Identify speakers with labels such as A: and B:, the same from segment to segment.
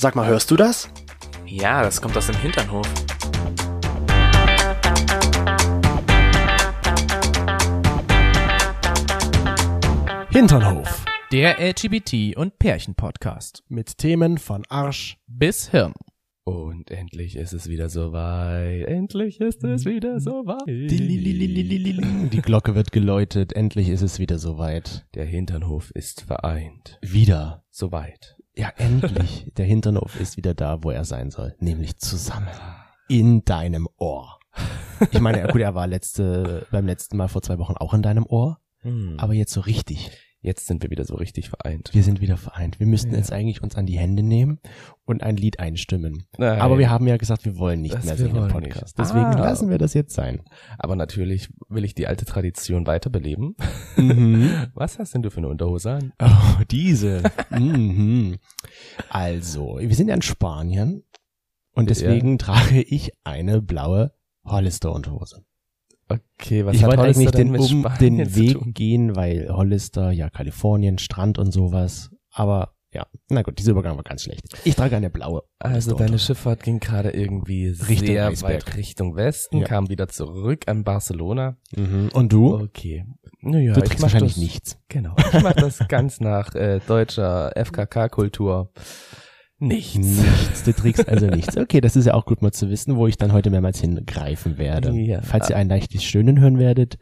A: Sag mal, hörst du das?
B: Ja, das kommt aus dem Hinternhof.
A: Hinternhof.
C: Der LGBT- und Pärchen-Podcast.
A: Mit Themen von Arsch.
C: Bis Hirn.
B: Und endlich ist es wieder soweit. Endlich ist es wieder soweit.
A: Die Glocke wird geläutet. Endlich ist es wieder soweit.
B: Der Hinternhof ist vereint.
A: Wieder.
B: Soweit.
A: Ja, endlich. Der Hinternhof ist wieder da, wo er sein soll. Nämlich zusammen. In deinem Ohr. Ich meine, gut, er war letzte, beim letzten Mal vor zwei Wochen auch in deinem Ohr.
B: Hm.
A: Aber jetzt so richtig.
B: Jetzt sind wir wieder so richtig vereint.
A: Wir sind wieder vereint. Wir müssten
B: Ja.
A: jetzt eigentlich uns an die Hände nehmen und ein Lied einstimmen.
B: Nein.
A: Aber wir haben ja gesagt, wir wollen nicht
B: Das
A: mehr singen im Podcast.
B: nicht.
A: Deswegen
B: Ah.
A: lassen wir das jetzt sein.
B: Aber natürlich will ich die alte Tradition weiterbeleben.
A: Mhm.
B: Was hast denn du für eine Unterhose an?
A: Oh, diese. mhm. Also, wir sind ja in Spanien und deswegen trage ich eine blaue Hollister-Unterhose.
B: Okay, was
A: Ich
B: hat Hollister
A: eigentlich
B: denn
A: den,
B: mit
A: um
B: Spanien
A: den Weg gehen, weil Hollister, ja, Kalifornien, Strand und sowas. Aber ja, na gut, dieser Übergang war ganz schlecht. Ich trage eine blaue.
B: Also deine Schifffahrt ging gerade irgendwie
A: Richtung
B: sehr
A: Eisberg.
B: weit Richtung Westen,
A: Ja.
B: kam wieder zurück an Barcelona.
A: Mhm. Und du?
B: Okay. Naja,
A: du
B: mach
A: wahrscheinlich
B: das,
A: nichts.
B: Genau. Ich mach das ganz nach äh, deutscher FKK-Kultur. Nichts.
A: Nichts, du trägst also nichts. Okay, das ist ja auch gut mal zu wissen, wo ich dann heute mehrmals hingreifen werde.
B: Ja.
A: Falls ihr ein leichtes Stöhnen hören werdet,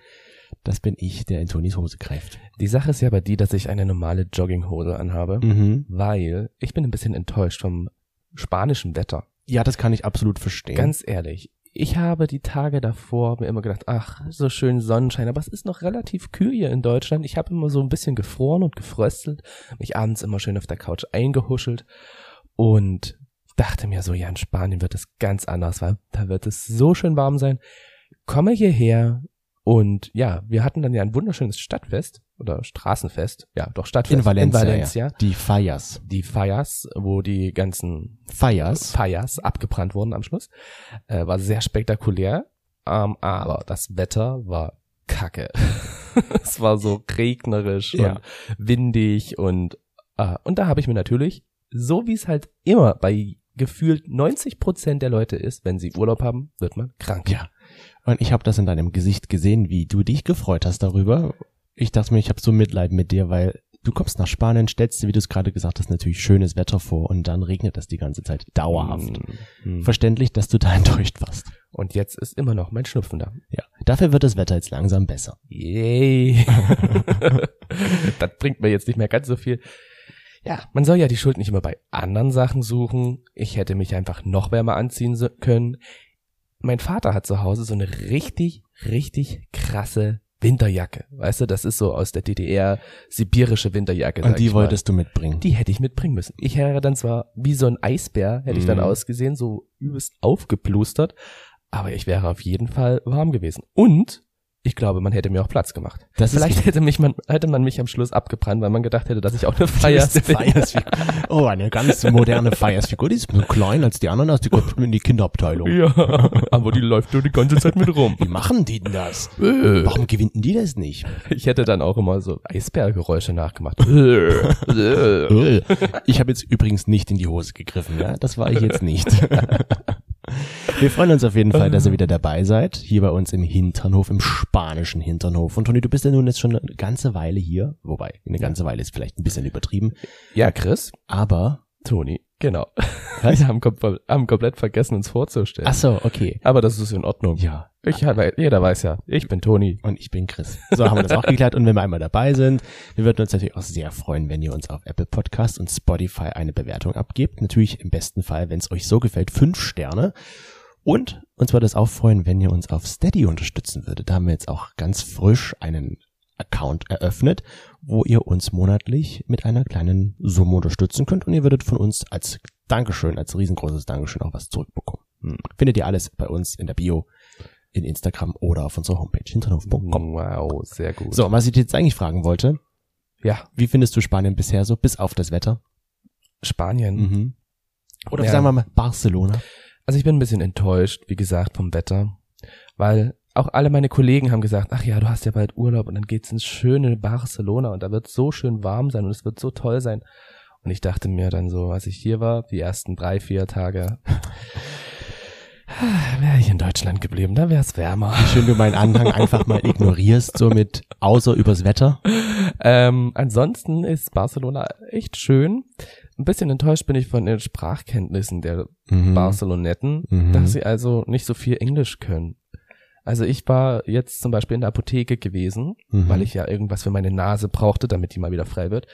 A: das bin ich, der in Tonis Hose greift.
B: Die Sache ist ja aber die, dass ich eine normale Jogginghose anhabe,
A: Mhm.
B: weil ich bin ein bisschen enttäuscht vom spanischen Wetter.
A: Ja, das kann ich absolut verstehen.
B: Ganz ehrlich. Ich habe die Tage davor mir immer gedacht, ach, so schön Sonnenschein, aber es ist noch relativ kühl hier in Deutschland. Ich habe immer so ein bisschen gefroren und gefröstelt, mich abends immer schön auf der Couch eingehuschelt und dachte mir so, ja, in Spanien wird es ganz anders, weil da wird es so schön warm sein. Komme hierher und ja, wir hatten dann ja ein wunderschönes Stadtfest oder Straßenfest, ja, doch Stadtfest
A: in Valencia.
B: in Valencia.
A: Ja. Die Feiers.
B: Die Feiers, wo die ganzen
A: Feiers.
B: Feiers abgebrannt wurden am Schluss. Äh, war sehr spektakulär, ähm, aber das Wetter war kacke. es war so regnerisch
A: Ja.
B: und windig und äh, und da habe ich mir natürlich, so wie es halt immer bei gefühlt 90 Prozent der Leute ist, wenn sie Urlaub haben, wird man krank.
A: Ja. Und ich habe das in deinem Gesicht gesehen, wie du dich gefreut hast darüber. Ich dachte mir, ich habe so Mitleid mit dir, weil du kommst nach Spanien, stellst dir, wie du es gerade gesagt hast, natürlich schönes Wetter vor und dann regnet das die ganze Zeit dauerhaft.
B: Mm, mm.
A: Verständlich, dass du da enttäuscht warst.
B: Und jetzt ist immer noch mein Schnupfen da.
A: Ja. Dafür wird das Wetter jetzt langsam besser.
B: Yay. das bringt mir jetzt nicht mehr ganz so viel. Ja, man soll ja die Schuld nicht immer bei anderen Sachen suchen. Ich hätte mich einfach noch wärmer anziehen können. Mein Vater hat zu Hause so eine richtig, richtig krasse Winterjacke. Weißt du, das ist so aus der DDR sibirische Winterjacke.
A: Und die
B: ich mal.
A: wolltest du mitbringen.
B: Die hätte ich mitbringen müssen. Ich wäre dann zwar wie so ein Eisbär, hätte ich dann
A: Mhm.
B: ausgesehen, so übelst aufgeplustert, aber ich wäre auf jeden Fall warm gewesen. Und ich glaube, man hätte mir auch Platz gemacht.
A: Das
B: Vielleicht hätte mich man, hätte man mich am Schluss abgebrannt, weil man gedacht hätte, dass ich auch eine Feiersfigur
A: Feiersfigur. Oh, eine ganz moderne Feiersfigur. Die ist nur klein als die anderen, die kommt in die Kinderabteilung.
B: Ja, aber die läuft nur die ganze Zeit mit rum.
A: Wie machen die denn das?
B: Äh.
A: Warum gewinnen die das nicht?
B: Ich hätte dann auch immer so Eisbärgeräusche nachgemacht.
A: Äh. Ich habe jetzt übrigens nicht in die Hose gegriffen, ja? Das war ich jetzt nicht. Wir freuen uns auf jeden Fall, dass ihr wieder dabei seid, hier bei uns im Hinternhof, im spanischen Hinternhof. Und Toni, du bist ja nun jetzt schon eine ganze Weile hier, wobei eine ganze Weile ist vielleicht ein bisschen übertrieben,
B: ja, Chris,
A: aber
B: Toni, genau.
A: Was?
B: Wir haben, kom haben komplett vergessen, uns vorzustellen.
A: ach so, okay.
B: Aber das ist in Ordnung.
A: Ja,
B: Ich jeder weiß ja, ich bin Toni.
A: und ich bin Chris. So haben wir das auch geklärt. Und wenn wir einmal dabei sind, wir würden uns natürlich auch sehr freuen, wenn ihr uns auf Apple Podcast und Spotify eine Bewertung abgebt. Natürlich im besten Fall, wenn es euch so gefällt, fünf Sterne. Und uns würde es auch freuen, wenn ihr uns auf Steady unterstützen würdet. Da haben wir jetzt auch ganz frisch einen Account eröffnet, wo ihr uns monatlich mit einer kleinen Summe unterstützen könnt und ihr würdet von uns als Dankeschön, als riesengroßes Dankeschön auch was zurückbekommen. Hm. Findet ihr alles bei uns in der Bio, in Instagram oder auf unserer Homepage hinternhof.com.
B: Wow, sehr gut.
A: So, was ich dir jetzt eigentlich fragen wollte,
B: Ja,
A: wie findest du Spanien bisher so, bis auf das Wetter?
B: Spanien.
A: Mhm. Oder
B: Ja.
A: sagen wir mal Barcelona.
B: Also ich bin ein bisschen enttäuscht, wie gesagt, vom Wetter, weil auch alle meine Kollegen haben gesagt, ach ja, du hast ja bald Urlaub und dann geht's ins schöne Barcelona und da wird so schön warm sein und es wird so toll sein. Und ich dachte mir dann so, als ich hier war, die ersten drei, vier Tage, wäre ich in Deutschland geblieben, da wäre es wärmer.
A: Schön, du meinen Anhang einfach mal ignorierst, so mit außer übers Wetter.
B: Ähm, ansonsten ist Barcelona echt schön. Ein bisschen enttäuscht bin ich von den Sprachkenntnissen der
A: Mhm.
B: Barcelonetten,
A: Mhm.
B: dass sie also nicht so viel Englisch können. Also ich war jetzt zum Beispiel in der Apotheke gewesen,
A: Mhm.
B: weil ich ja irgendwas für meine Nase brauchte, damit die mal wieder frei wird.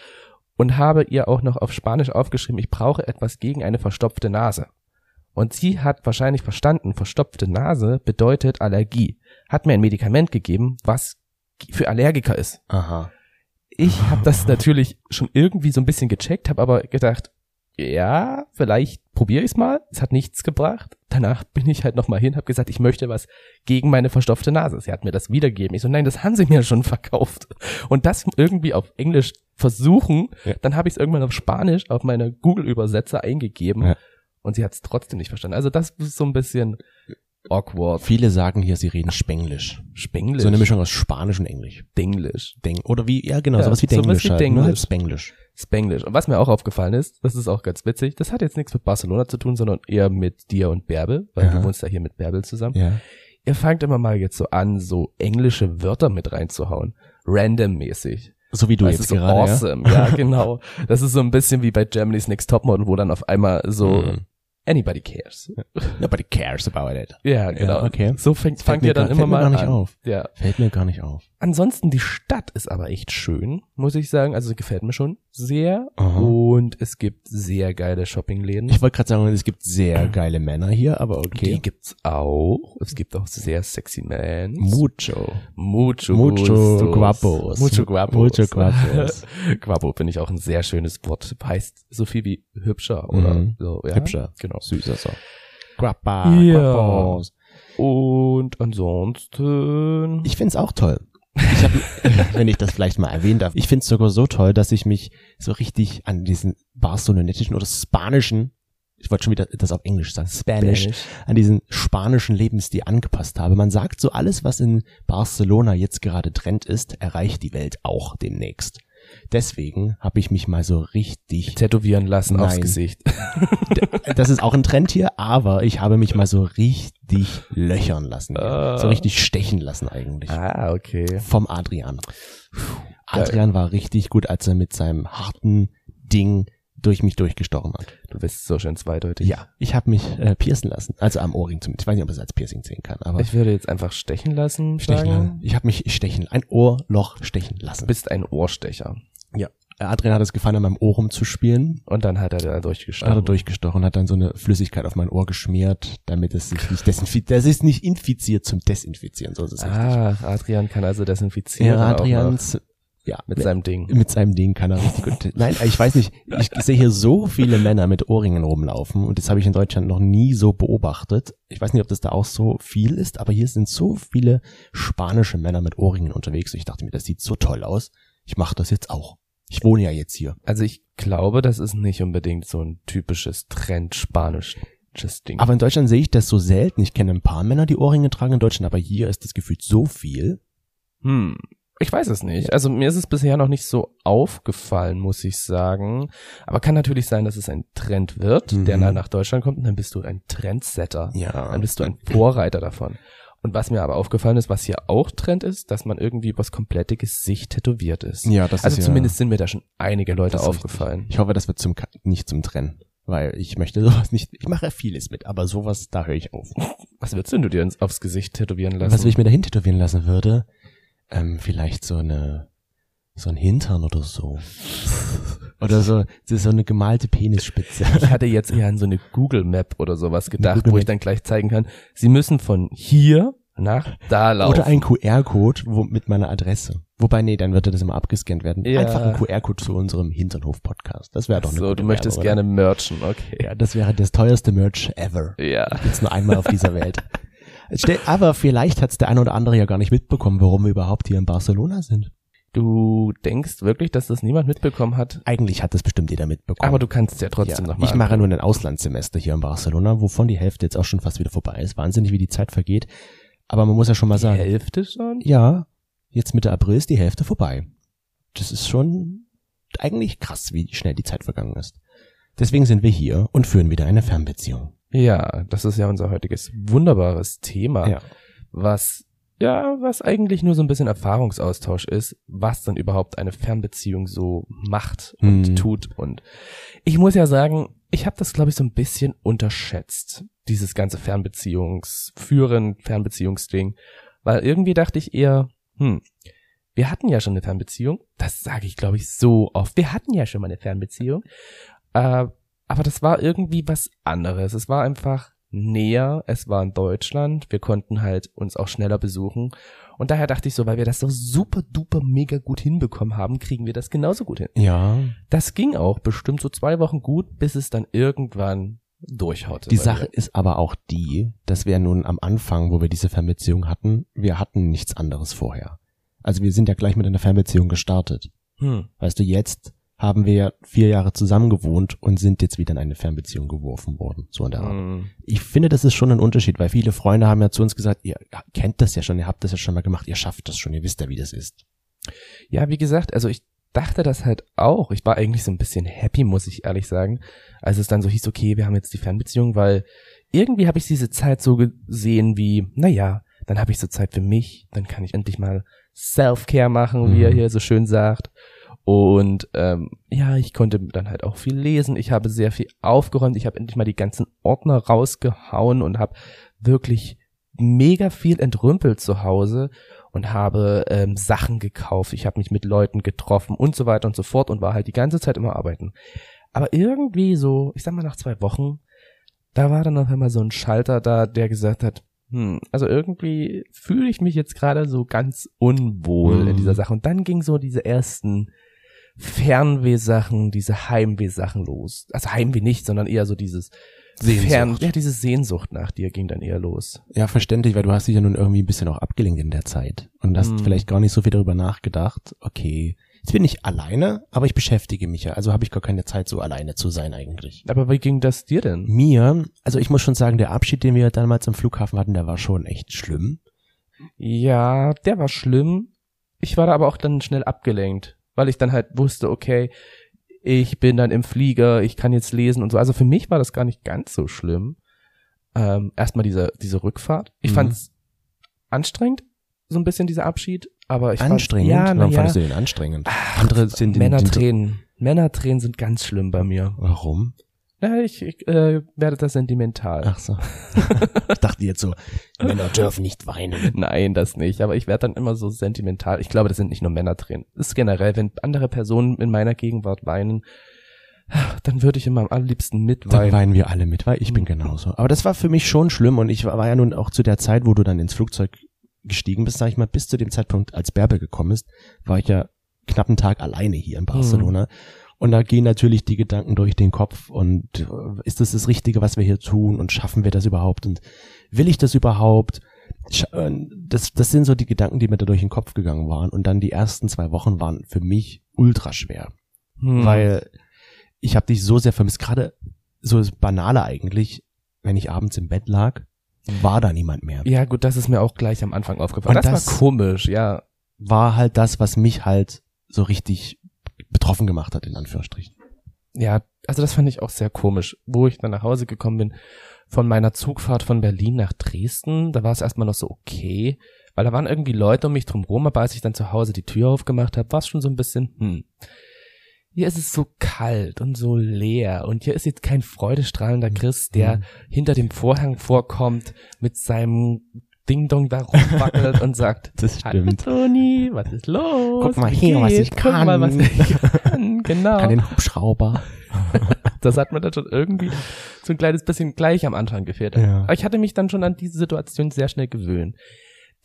B: Und habe ihr auch noch auf Spanisch aufgeschrieben, ich brauche etwas gegen eine verstopfte Nase. Und sie hat wahrscheinlich verstanden, verstopfte Nase bedeutet Allergie. Hat mir ein Medikament gegeben, was für Allergiker ist.
A: Aha.
B: Ich habe das natürlich schon irgendwie so ein bisschen gecheckt, habe aber gedacht, ja, vielleicht probiere ich's mal. Es hat nichts gebracht. Danach bin ich halt noch mal hin, habe gesagt, ich möchte was gegen meine verstopfte Nase. Sie hat mir das wiedergegeben. Ich so, nein, das haben sie mir schon verkauft. Und das irgendwie auf Englisch versuchen,
A: Ja.
B: dann habe ich es irgendwann auf Spanisch auf meine Google-Übersetzer eingegeben
A: Ja.
B: und sie hat es trotzdem nicht verstanden. Also das ist so ein bisschen awkward.
A: Viele sagen hier, sie reden Spenglisch.
B: Spenglisch.
A: So eine Mischung aus Spanisch und Englisch.
B: Denglisch.
A: Deng oder wie, ja genau,
B: Ja,
A: sowas wie
B: sowas
A: Denglisch
B: wie
A: halt, nur
B: Denglisch.
A: halt Spenglisch.
B: Spanglish. Und was mir auch aufgefallen ist, das ist auch ganz witzig, das hat jetzt nichts mit Barcelona zu tun, sondern eher mit dir und Bärbel, weil
A: Aha.
B: du wohnst ja hier mit Bärbel zusammen.
A: Ja.
B: Ihr fangt immer mal jetzt so an, so englische Wörter mit reinzuhauen. Random-mäßig.
A: So wie du
B: das
A: jetzt
B: ist so
A: gerade, ja.
B: awesome. Ja? genau. Das ist so ein bisschen wie bei Germany's Next Topmodel, wo dann auf einmal so
A: Mhm.
B: Anybody cares.
A: Nobody cares about it.
B: Ja, genau.
A: okay.
B: So fängt,
A: Fällt
B: fangt
A: mir
B: ihr dann
A: gar-
B: immer
A: fällt mir
B: mal
A: gar nicht
B: an.
A: auf.
B: Ja.
A: Fällt mir gar nicht auf.
B: Ansonsten, die Stadt ist aber echt schön, muss ich sagen. Also gefällt mir schon sehr.
A: Aha.
B: Und es gibt sehr geile Shoppingläden.
A: Ich wollte gerade sagen, es gibt sehr geile Männer hier, aber okay.
B: Die gibt's auch. Es gibt auch sehr sexy Mans.
A: Mucho.
B: Mucho,
A: Mucho guapos.
B: Mucho guapos.
A: Mucho guapos.
B: Guapo finde ich auch ein sehr schönes Wort. Heißt so viel wie hübscher oder
A: Mhm.
B: so. Ja?
A: Hübscher.
B: Genau.
A: Süßer so. Guapa,
B: Ja.
A: guapos.
B: Und ansonsten.
A: Ich find's auch toll. Ich hab, wenn ich das vielleicht mal erwähnen darf, ich find's sogar so toll, dass ich mich so richtig an diesen barcelonetischen oder spanischen, ich wollte schon wieder das auf Englisch sagen, Spanish,
B: Spanish.
A: an diesen spanischen Lebensstil angepasst habe. Man sagt so, alles, was in Barcelona jetzt gerade Trend ist, erreicht die Welt auch demnächst. Deswegen habe ich mich mal so richtig,
B: tätowieren lassen aufs
A: Nein.
B: Gesicht.
A: das ist auch ein Trend hier, aber ich habe mich mal so richtig löchern lassen.
B: Ah.
A: So richtig stechen lassen eigentlich.
B: ah, okay.
A: Vom Adrian. Adrian war richtig gut, als er mit seinem harten Ding durch mich durchgestochen hat.
B: Du bist so schön zweideutig.
A: Ja, ich habe mich äh, piercen lassen. Also am Ohrring zumindest. Ich weiß nicht, ob es als Piercing sehen kann, aber
B: Ich würde jetzt einfach stechen lassen.
A: stechen
B: sagen.
A: lassen. Ich habe mich stechen, ein Ohrloch stechen lassen.
B: Du bist ein Ohrstecher.
A: Ja. Äh, Adrian hat es gefallen, an meinem Ohr rumzuspielen.
B: Und dann hat er da
A: Hat
B: durchgestochen.
A: er durchgestochen, hat dann so eine Flüssigkeit auf mein Ohr geschmiert, damit es sich nicht desinfiziert. Das ist nicht infiziert zum Desinfizieren, so ist es richtig.
B: Ah, Adrian kann also desinfizieren.
A: Ja, Adrians, ja,
B: Mit seinem Ding.
A: mit seinem Ding kann er richtig gut. Nein, ich weiß nicht. Ich sehe hier so viele Männer mit Ohrringen rumlaufen und das habe ich in Deutschland noch nie so beobachtet. Ich weiß nicht, ob das da auch so viel ist, aber hier sind so viele spanische Männer mit Ohrringen unterwegs. Und ich dachte mir, das sieht so toll aus. Ich mache das jetzt auch. Ich wohne ja jetzt hier.
B: Also ich glaube, das ist nicht unbedingt so ein typisches Trend-spanisches Ding.
A: Aber in Deutschland sehe ich das so selten. Ich kenne ein paar Männer, die Ohrringe tragen in Deutschland, aber hier ist das gefühlt so viel.
B: Hm. Ich weiß es nicht. Also mir ist es bisher noch nicht so aufgefallen, muss ich sagen. Aber kann natürlich sein, dass es ein Trend wird,
A: Mhm.
B: der dann nach Deutschland kommt und dann bist du ein Trendsetter.
A: Ja.
B: Dann bist du ein Vorreiter davon. Und was mir aber aufgefallen ist, was hier auch Trend ist, dass man irgendwie übers komplette Gesicht tätowiert ist.
A: Ja, das
B: also
A: ist ja-
B: zumindest sind mir da schon einige Leute aufgefallen.
A: Ich hoffe, das wird zum nicht zum Trennen, weil ich möchte sowas nicht. Ich mache ja vieles mit, aber sowas da höre ich auf.
B: Was würdest du dir ins- aufs Gesicht tätowieren lassen?
A: Was ich mir dahin tätowieren lassen würde, ähm, vielleicht so eine so ein Hintern oder so. Oder so, so eine gemalte Penisspitze.
B: Ich hatte jetzt eher an so eine Google Map oder sowas gedacht, wo ich dann gleich zeigen kann, Sie müssen von hier nach da laufen.
A: Oder ein QR-Code mit meiner Adresse. Wobei, nee, dann würde das immer abgescannt werden.
B: Ja.
A: Einfach ein QR-Code zu unserem Hinternhof-Podcast. Das wäre doch eine
B: so, du möchtest
A: Werbung,
B: gerne merchen, okay.
A: Ja, das wäre das teuerste Merch ever.
B: Ja.
A: Gibt's nur einmal auf dieser Welt. Aber vielleicht hat's der eine oder andere ja gar nicht mitbekommen, warum wir überhaupt hier in Barcelona sind.
B: Du denkst wirklich, dass das niemand mitbekommen hat?
A: Eigentlich hat das bestimmt jeder mitbekommen.
B: Aber du kannst ja trotzdem
A: ja,
B: nochmal.
A: ich mache nur ein Auslandssemester hier in Barcelona, wovon die Hälfte jetzt auch schon fast wieder vorbei ist. Wahnsinnig, wie die Zeit vergeht. Aber man muss ja schon mal
B: die
A: sagen,
B: Hälfte schon?
A: ja, jetzt Mitte April ist die Hälfte vorbei. Das ist schon eigentlich krass, wie schnell die Zeit vergangen ist. Deswegen sind wir hier und führen wieder eine Fernbeziehung.
B: Ja, das ist ja unser heutiges wunderbares Thema,
A: Ja.
B: was ja, was eigentlich nur so ein bisschen Erfahrungsaustausch ist, was dann überhaupt eine Fernbeziehung so macht und
A: Mhm.
B: tut. Und ich muss ja sagen, ich habe das, glaube ich, so ein bisschen unterschätzt, dieses ganze Fernbeziehungsführen, Fernbeziehungsding. Weil irgendwie dachte ich eher, hm, wir hatten ja schon eine Fernbeziehung. Das sage ich, glaube ich, so oft. Wir hatten ja schon mal eine Fernbeziehung. Äh, aber das war irgendwie was anderes. Es war einfach näher. Es war in Deutschland. Wir konnten halt uns auch schneller besuchen. Und daher dachte ich so, weil wir das so super duper mega gut hinbekommen haben, kriegen wir das genauso gut hin.
A: Ja.
B: Das ging auch bestimmt so zwei Wochen gut, bis es dann irgendwann durchhaute.
A: Die Sache ist aber auch die, dass wir nun am Anfang, wo wir diese Fernbeziehung hatten, wir hatten nichts anderes vorher. Also wir sind ja gleich mit einer Fernbeziehung gestartet.
B: Hm.
A: Weißt du, jetzt haben wir ja vier Jahre zusammen gewohnt und sind jetzt wieder in eine Fernbeziehung geworfen worden. So in der Art.
B: Hm.
A: Ich finde, das ist schon ein Unterschied, weil viele Freunde haben ja zu uns gesagt, ihr kennt das ja schon, ihr habt das ja schon mal gemacht, ihr schafft das schon, ihr wisst ja, wie das ist.
B: Ja, wie gesagt, also ich dachte das halt auch. Ich war eigentlich so ein bisschen happy, muss ich ehrlich sagen, als es dann so hieß, okay, wir haben jetzt die Fernbeziehung, weil irgendwie habe ich diese Zeit so gesehen wie, naja, dann habe ich so Zeit für mich, dann kann ich endlich mal Self-Care machen, wie er
A: Mhm.
B: hier so schön sagt. Und ähm, ja, ich konnte dann halt auch viel lesen. Ich habe sehr viel aufgeräumt. Ich habe endlich mal die ganzen Ordner rausgehauen und habe wirklich mega viel entrümpelt zu Hause und habe ähm, Sachen gekauft. Ich habe mich mit Leuten getroffen und so weiter und so fort und war halt die ganze Zeit immer arbeiten. Aber irgendwie so, ich sag mal nach zwei Wochen, da war dann auf einmal so ein Schalter da, der gesagt hat, hm, also irgendwie fühle ich mich jetzt gerade so ganz unwohl
A: Mhm.
B: in dieser Sache. Und dann ging so diese ersten Fernwehsachen, diese Heimwehsachen los. Also Heimweh nicht, sondern eher so dieses
A: Sehnsucht.
B: Fern, ja, diese Sehnsucht nach dir ging dann eher los.
A: Ja, verständlich, weil du hast dich ja nun irgendwie ein bisschen auch abgelenkt in der Zeit und hast
B: Hm.
A: vielleicht gar nicht so viel darüber nachgedacht, okay, jetzt bin ich alleine, aber ich beschäftige mich ja, also habe ich gar keine Zeit, so alleine zu sein eigentlich.
B: Aber wie ging das dir denn?
A: Mir, also ich muss schon sagen, der Abschied, den wir damals am Flughafen hatten, der war schon echt schlimm.
B: Ja, der war schlimm. Ich war da aber auch dann schnell abgelenkt, weil ich dann halt wusste, okay, ich bin dann im Flieger, ich kann jetzt lesen und so. Also für mich war das gar nicht ganz so schlimm. Ähm, erstmal diese, diese Rückfahrt. Ich
A: Mhm.
B: fand's anstrengend, so ein bisschen dieser Abschied, aber ich
A: anstrengend?
B: Fand, ja,
A: Warum
B: ja.
A: fandest du den anstrengend? Andere sind in-
B: Männertränen. Männertränen sind ganz schlimm bei mir.
A: Warum?
B: Ja, ich, ich äh, werde da sentimental.
A: Ach so. ich dachte jetzt so, Männer dürfen nicht weinen.
B: Nein, das nicht. Aber ich werde dann immer so sentimental. Ich glaube, das sind nicht nur Männertränen. Das ist generell, wenn andere Personen in meiner Gegenwart weinen, dann würde ich immer am allerliebsten
A: Dann
B: mitweinen.
A: weinen wir alle mit, weil ich bin genauso. Aber das war für mich schon schlimm und ich war ja nun auch zu der Zeit, wo du dann ins Flugzeug gestiegen bist, sag ich mal, bis zu dem Zeitpunkt, als Bärbe gekommen ist, war ich ja knapp einen Tag alleine hier in Barcelona. Und da gehen natürlich die Gedanken durch den Kopf und äh, ist das das Richtige, was wir hier tun und schaffen wir das überhaupt und will ich das überhaupt? Äh, Das, das sind so die Gedanken, die mir da durch den Kopf gegangen waren und dann die ersten zwei Wochen waren für mich ultra schwer
B: Hm.
A: weil ich habe dich so sehr vermisst. Gerade so das Banale eigentlich, wenn ich abends im Bett lag, war da niemand mehr.
B: ja, gut, das ist mir auch gleich am Anfang aufgefallen.
A: Und
B: Das,
A: das-
B: war komisch, ja.
A: War halt das, was mich halt so richtig betroffen gemacht hat, in Anführungsstrichen.
B: Ja, also das fand ich auch sehr komisch. Wo ich dann nach Hause gekommen bin, von meiner Zugfahrt von Berlin nach Dresden, da war es erstmal noch so okay, weil da waren irgendwie Leute um mich drum rum, aber als ich dann zu Hause die Tür aufgemacht habe, war es schon so ein bisschen, hm, hier ist es so kalt und so leer und hier ist jetzt kein freudestrahlender Chris, der
A: Mhm.
B: hinter dem Vorhang vorkommt mit seinem Ding-Dong da rumwackelt und sagt,
A: Das
B: Hallo Toni, was ist los?
A: Guck mal hier, was ich
B: Guck mal, was
A: kann."
B: ich kann. Genau.
A: Kann den Hubschrauber.
B: Das hat mir dann schon irgendwie so ein kleines bisschen gleich am Anfang gefehlt.
A: Ja.
B: Aber ich hatte mich dann schon an diese Situation sehr schnell gewöhnt.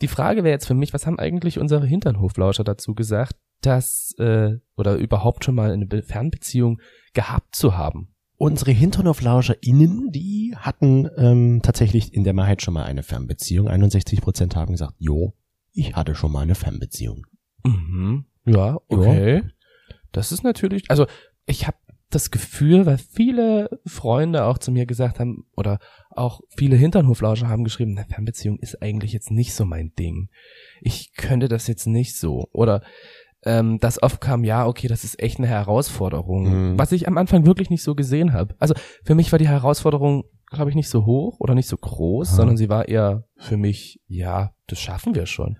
B: Die Frage wäre jetzt für mich, was haben eigentlich unsere Hinternhoflauscher dazu gesagt, dass äh, oder überhaupt schon mal eine Be- Fernbeziehung gehabt zu haben?
A: Unsere HinternhoflauscherInnen, die hatten ähm, tatsächlich in der Mehrheit schon mal eine Fernbeziehung. 61 Prozent haben gesagt, jo, ich hatte schon mal eine Fernbeziehung.
B: Mhm. Ja, okay. Das ist natürlich, also ich habe das Gefühl, weil viele Freunde auch zu mir gesagt haben oder auch viele Hinternhoflauscher haben geschrieben, eine Fernbeziehung ist eigentlich jetzt nicht so mein Ding. Ich könnte das jetzt nicht so. Oder ähm, dass oft kam, ja, okay, das ist echt eine Herausforderung,
A: Mhm.
B: was ich am Anfang wirklich nicht so gesehen habe. Also für mich war die Herausforderung, glaube ich, nicht so hoch oder nicht so groß,
A: Aha.
B: sondern sie war eher für mich, ja, das schaffen wir schon.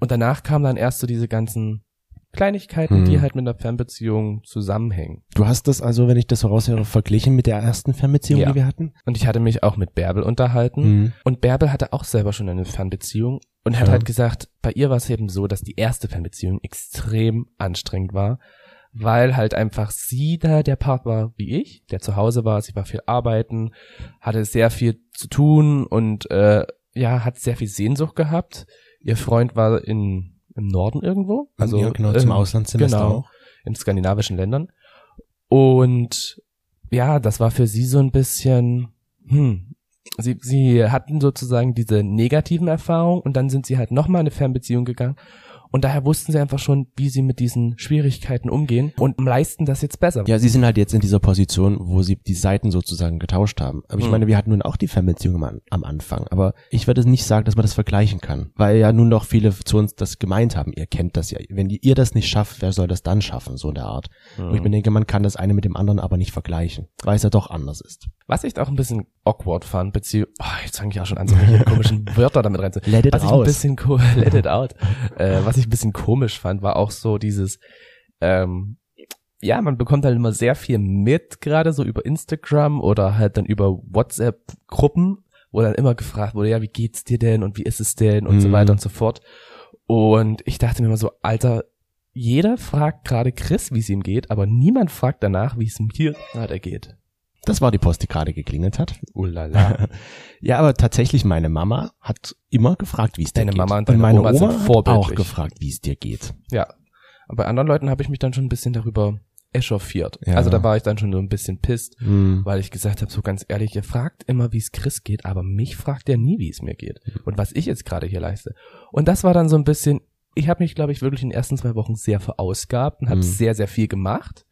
B: Und danach kamen dann erst so diese ganzen Kleinigkeiten,
A: Mhm.
B: die halt mit einer Fernbeziehung zusammenhängen.
A: Du hast das also, wenn ich das so raushöre, verglichen mit der ersten Fernbeziehung,
B: Ja.
A: die wir hatten?
B: Und ich hatte mich auch mit Bärbel unterhalten.
A: Mhm.
B: Und Bärbel hatte auch selber schon eine Fernbeziehung und hat
A: Ja.
B: halt gesagt, bei ihr war es eben so, dass die erste Fernbeziehung extrem anstrengend war, weil halt einfach sie da der Part war wie ich, der zu Hause war, sie war viel arbeiten, hatte sehr viel zu tun und äh, ja, hat sehr viel Sehnsucht gehabt. Ihr Freund war in im Norden irgendwo, also
A: ja, genau, zum
B: ähm,
A: Auslandssemester
B: genau.
A: auch.
B: in skandinavischen Ländern. Und ja, das war für sie so ein bisschen, hm, sie, sie hatten sozusagen diese negativen Erfahrungen und dann sind sie halt nochmal in eine Fernbeziehung gegangen. Und daher wussten sie einfach schon, wie sie mit diesen Schwierigkeiten umgehen und leisten das jetzt besser.
A: Ja, sie sind halt jetzt in dieser Position, wo sie die Seiten sozusagen getauscht haben. Aber ich
B: Mhm.
A: meine, wir hatten nun auch die Fernbeziehung am, am Anfang. Aber ich würde nicht sagen, dass man das vergleichen kann. Weil ja nun noch viele zu uns das gemeint haben. Ihr kennt das ja. Wenn die, ihr das nicht schafft, wer soll das dann schaffen? So in der Art. Und ich denke, man kann das eine mit dem anderen aber nicht vergleichen. Weil es ja doch anders ist.
B: Was ich auch ein bisschen awkward fand, beziehungsweise, oh, jetzt fange ich auch schon an, so welche komischen Wörter damit rein zu.
A: Let it
B: was ich ein bisschen let it out. Äh, was ich ein bisschen komisch fand, war auch so dieses, ähm, ja, man bekommt halt immer sehr viel mit, gerade so über Instagram oder halt dann über WhatsApp-Gruppen, wo dann immer gefragt wurde, ja, wie geht's dir denn und wie ist es denn und so
A: Mhm.
B: weiter und so fort. Und ich dachte mir immer so, Alter, jeder fragt gerade Chris, wie es ihm geht, aber niemand fragt danach, wie es mir gerade geht.
A: Das war die Post, die gerade geklingelt hat.
B: Ulala.
A: Ja, aber tatsächlich meine Mama hat immer gefragt, wie es dir
B: Deine
A: geht.
B: Mama und deine
A: meine
B: Oma
A: Oma, hat auch gefragt, wie es dir geht.
B: Ja. Aber bei anderen Leuten habe ich mich dann schon ein bisschen darüber echauffiert.
A: Ja.
B: Also da war ich dann schon so ein bisschen pisst,
A: Hm.
B: weil ich gesagt habe, so ganz ehrlich, ihr fragt immer, wie es Chris geht, aber mich fragt er nie, wie es mir geht und was ich jetzt gerade hier leiste. Und das war dann so ein bisschen, ich habe mich, glaube ich, wirklich in den ersten zwei Wochen sehr verausgabt und habe
A: Mhm.
B: sehr, sehr viel gemacht.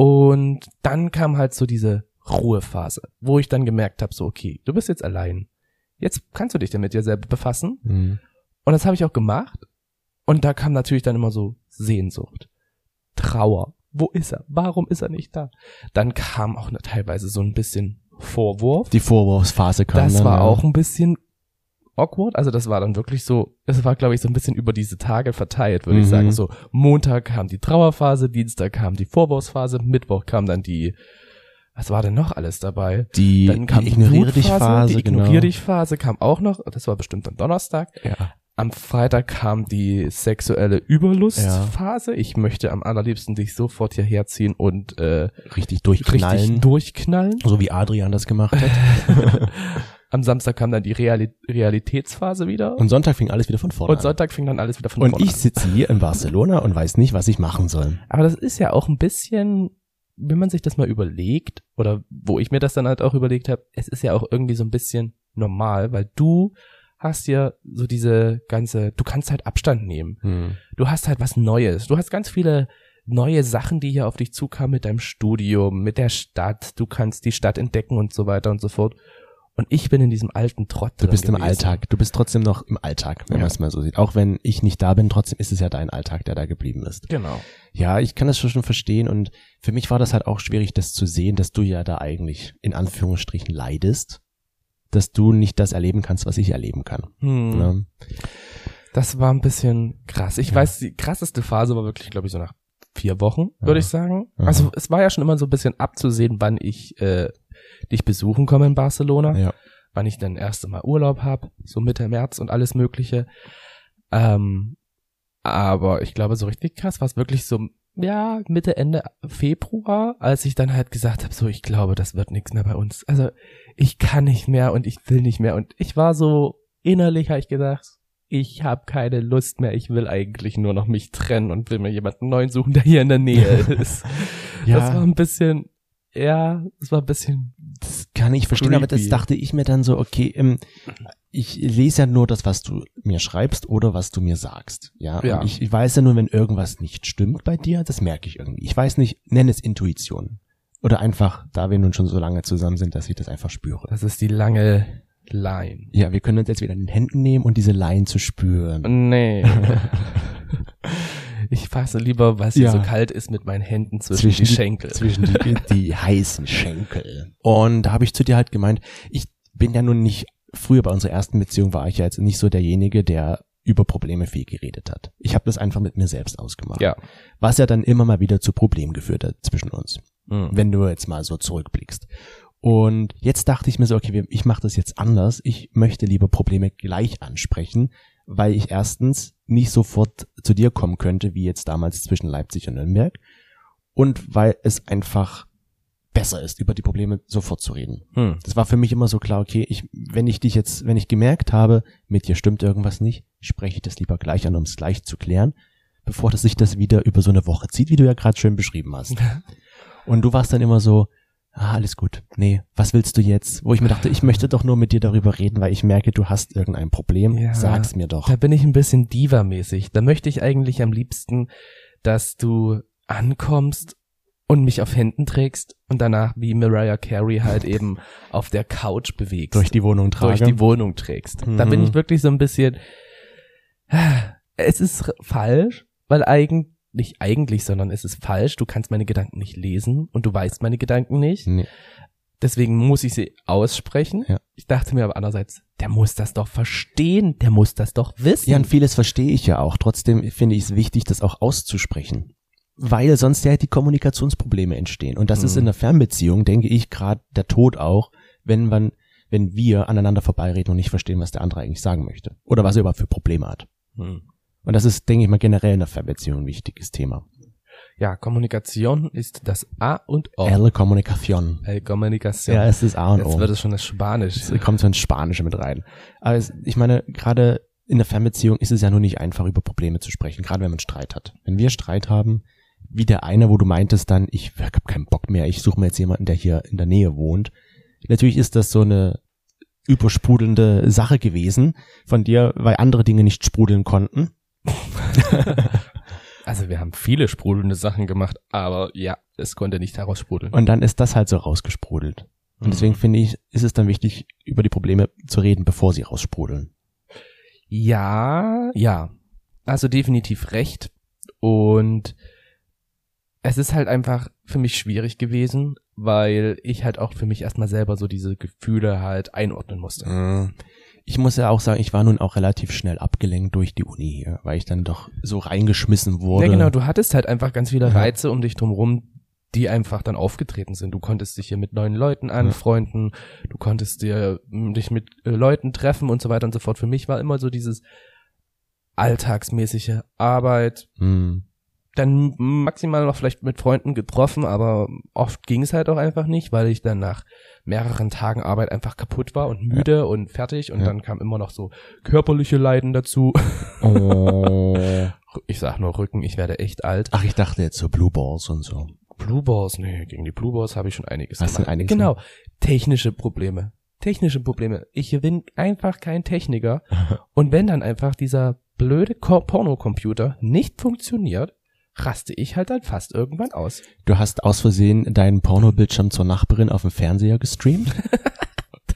B: Und dann kam halt so diese Ruhephase, wo ich dann gemerkt habe, so okay, du bist jetzt allein. Jetzt kannst du dich damit dir selber befassen.
A: Hm.
B: Und das habe ich auch gemacht. Und da kam natürlich dann immer so Sehnsucht, Trauer. Wo ist er? Warum ist er nicht da? Dann kam auch ne- teilweise so ein bisschen Vorwurf.
A: Die Vorwurfsphase kam
B: das
A: dann,
B: war
A: ja.
B: auch ein bisschen awkward. Also das war dann wirklich so, es war glaube ich so ein bisschen über diese Tage verteilt, würde ich
A: Mhm.
B: sagen. So Montag kam die Trauerphase, Dienstag kam die Vorwurfsphase, Mittwoch kam dann die, was war denn noch alles dabei?
A: die,
B: Dann kam
A: die Ignoriere dich Phase,
B: die
A: genau.
B: Ignoriere dich Phase kam auch noch. Das war bestimmt am Donnerstag.
A: Ja.
B: Am Freitag kam die sexuelle Überlustphase. Ich möchte am allerliebsten dich sofort hierher ziehen und äh,
A: Richtig durchknallen.
B: richtig durchknallen.
A: so wie Adrian das gemacht hat.
B: Am Samstag kam dann die Reali Realitätsphase wieder.
A: Und Sonntag fing alles wieder von vorne
B: Und Sonntag fing dann alles wieder von
A: an. Und
B: vorne
A: ich
B: an.
A: sitze hier in Barcelona und weiß nicht, was ich machen soll.
B: Aber das ist ja auch ein bisschen, wenn man sich das mal überlegt, oder wo ich mir das dann halt auch überlegt habe, es ist ja auch irgendwie so ein bisschen normal, weil du hast ja so diese ganze, du kannst halt Abstand nehmen.
A: Hm.
B: du hast halt was Neues. Du hast ganz viele neue Sachen, die hier auf dich zukamen mit deinem Studium, mit der Stadt. Du kannst die Stadt entdecken und so weiter und so fort. Und ich bin in diesem alten Trott.
A: Du bist im
B: gewesen.
A: Alltag. Du bist trotzdem noch im Alltag, wenn
B: Ja.
A: man es mal so sieht. Auch wenn ich nicht da bin, trotzdem ist es ja dein Alltag, der da geblieben ist.
B: Genau.
A: Ja, ich kann das schon verstehen und für mich war das halt auch schwierig, das zu sehen, dass du ja da eigentlich in Anführungsstrichen leidest, dass du nicht das erleben kannst, was ich erleben kann.
B: Hm.
A: Ne?
B: Das war ein bisschen krass. Ich
A: Ja.
B: weiß, die krasseste Phase war wirklich, glaube ich, so nach vier Wochen, würde
A: Ja.
B: ich sagen. Also es war ja schon immer so ein bisschen abzusehen, wann ich äh, dich besuchen komme in Barcelona.
A: Ja.
B: wann ich dann erst Mal Urlaub habe, so Mitte März und alles Mögliche. Ähm, aber ich glaube, so richtig krass war es wirklich so, ja, Mitte, Ende Februar, als ich dann halt gesagt habe, so, ich glaube, das wird nichts mehr bei uns. Also, ich kann nicht mehr und ich will nicht mehr. Und ich war so, innerlich habe ich gedacht, ich habe keine Lust mehr, ich will eigentlich nur noch mich trennen und will mir jemanden neuen suchen, der hier in der Nähe ist.
A: Ja.
B: Das war ein bisschen, ja, das war ein bisschen
A: Das kann ich verstehen, aber das
B: Creepy.
A: dachte ich mir dann so, okay, ähm, ich lese ja nur das, was du mir schreibst oder was du mir sagst. Ja,
B: Ja.
A: Ich, ich weiß ja nur, wenn irgendwas nicht stimmt bei dir, das merke ich irgendwie. Ich weiß nicht, nenne es Intuition. Oder einfach, da wir nun schon so lange zusammen sind, dass ich das einfach spüre.
B: Das ist die lange Line.
A: Ja, wir können uns jetzt wieder in den Händen nehmen und diese Line zu spüren.
B: Nee. Ich fasse lieber, weil es hier
A: Ja.
B: so kalt ist, mit meinen Händen zwischen, die Schenkel.
A: Zwischen die, die heißen Schenkel. Und da habe ich zu dir halt gemeint, ich bin ja nun nicht, früher bei unserer ersten Beziehung war ich ja jetzt nicht so derjenige, der über Probleme viel geredet hat. Ich habe das einfach mit mir selbst ausgemacht.
B: Ja.
A: Was ja dann immer mal wieder zu Problemen geführt hat zwischen uns.
B: Mhm.
A: wenn du jetzt mal so zurückblickst. Und jetzt dachte ich mir so, okay, ich mache das jetzt anders. Ich möchte lieber Probleme gleich ansprechen, weil ich erstens nicht sofort zu dir kommen könnte, wie jetzt damals zwischen Leipzig und Nürnberg. Und weil es einfach besser ist, über die Probleme sofort zu reden.
B: Hm.
A: Das war für mich immer so klar, okay, ich, wenn ich dich jetzt, wenn ich gemerkt habe, mit dir stimmt irgendwas nicht, spreche ich das lieber gleich an, um es gleich zu klären, bevor das sich das wieder über so eine Woche zieht, wie du ja gerade schön beschrieben hast. Und du warst dann immer so, ah, alles gut. Nee, was willst du jetzt? Wo ich mir dachte, ich möchte doch nur mit dir darüber reden, weil ich merke, du hast irgendein Problem.
B: Ja.
A: Sag's mir doch.
B: Da bin ich ein bisschen Diva-mäßig. Da möchte ich eigentlich am liebsten, dass du ankommst und mich auf Händen trägst und danach wie Mariah Carey halt eben auf der Couch bewegst.
A: Durch die Wohnung trage.
B: durch die Wohnung trägst. Da bin
A: Mhm.
B: ich wirklich so ein bisschen, es ist falsch, weil eigentlich, nicht eigentlich, sondern es ist falsch. Du kannst meine Gedanken nicht lesen und du weißt meine Gedanken nicht.
A: Nee.
B: Deswegen muss ich sie aussprechen.
A: Ja.
B: Ich dachte mir aber andererseits, der muss das doch verstehen, der muss das doch wissen.
A: Ja, und vieles verstehe ich ja auch. Trotzdem finde ich es wichtig, das auch auszusprechen. Weil sonst ja die Kommunikationsprobleme entstehen. Und das ist
B: Mhm.
A: in der Fernbeziehung, denke ich, gerade der Tod auch, wenn man, wenn wir aneinander vorbeireden und nicht verstehen, was der andere eigentlich sagen möchte. Oder was er überhaupt für Probleme hat.
B: Hm.
A: Und das ist, denke ich mal, generell in der Fernbeziehung ein wichtiges Thema.
B: Ja, Kommunikation ist das A und O.
A: Elle Kommunikation.
B: El Kommunikation.
A: Ja, es ist A und
B: Jetzt
A: O.
B: wird es schon das Spanisch.
A: Es kommt so ins Spanische mit rein. Aber es, ich meine, gerade in der Fernbeziehung ist es ja nur nicht einfach, über Probleme zu sprechen, gerade wenn man Streit hat. Wenn wir Streit haben, wie der eine, wo du meintest dann, ich hab keinen Bock mehr, ich suche mir jetzt jemanden, der hier in der Nähe wohnt. Natürlich ist das so eine übersprudelnde Sache gewesen von dir, weil andere Dinge nicht sprudeln konnten.
B: Also wir haben viele sprudelnde Sachen gemacht, aber ja, es konnte nicht heraussprudeln.
A: Und dann ist das halt so rausgesprudelt. Und deswegen finde ich, ist es dann wichtig, über die Probleme zu reden, bevor sie raussprudeln.
B: Ja, ja. Also definitiv recht. Und es ist halt einfach für mich schwierig gewesen, weil ich halt auch für mich erstmal selber so diese Gefühle halt einordnen musste.
A: Ich muss ja auch sagen, ich war nun auch relativ schnell abgelenkt durch die Uni hier, weil ich dann doch so reingeschmissen wurde.
B: Ja, genau, du hattest halt einfach ganz viele
A: Ja.
B: Reize um dich drumherum, die einfach dann aufgetreten sind. Du konntest dich hier mit neuen Leuten anfreunden, du konntest dir m, dich mit äh, Leuten treffen und so weiter und so fort. Für mich war immer so dieses alltagsmäßige Arbeit,
A: Hm.
B: Dann maximal noch vielleicht mit Freunden getroffen, aber oft ging es halt auch einfach nicht, weil ich dann nach mehreren Tagen Arbeit einfach kaputt war und müde und fertig und
A: Ja.
B: dann kam immer noch so körperliche Leiden dazu.
A: Oh.
B: Ich sag nur Rücken, ich werde echt alt.
A: Ach, ich dachte jetzt so Blue Balls und so.
B: Blue Balls, nee, gegen die Blue Balls habe ich schon einiges
A: Hast du
B: gemacht.
A: einiges
B: genau, technische Probleme. Technische Probleme. Ich bin einfach kein Techniker und wenn dann einfach dieser blöde Pornocomputer nicht funktioniert, raste ich halt dann fast irgendwann aus.
A: Du hast aus Versehen deinen Pornobildschirm zur Nachbarin auf dem Fernseher gestreamt?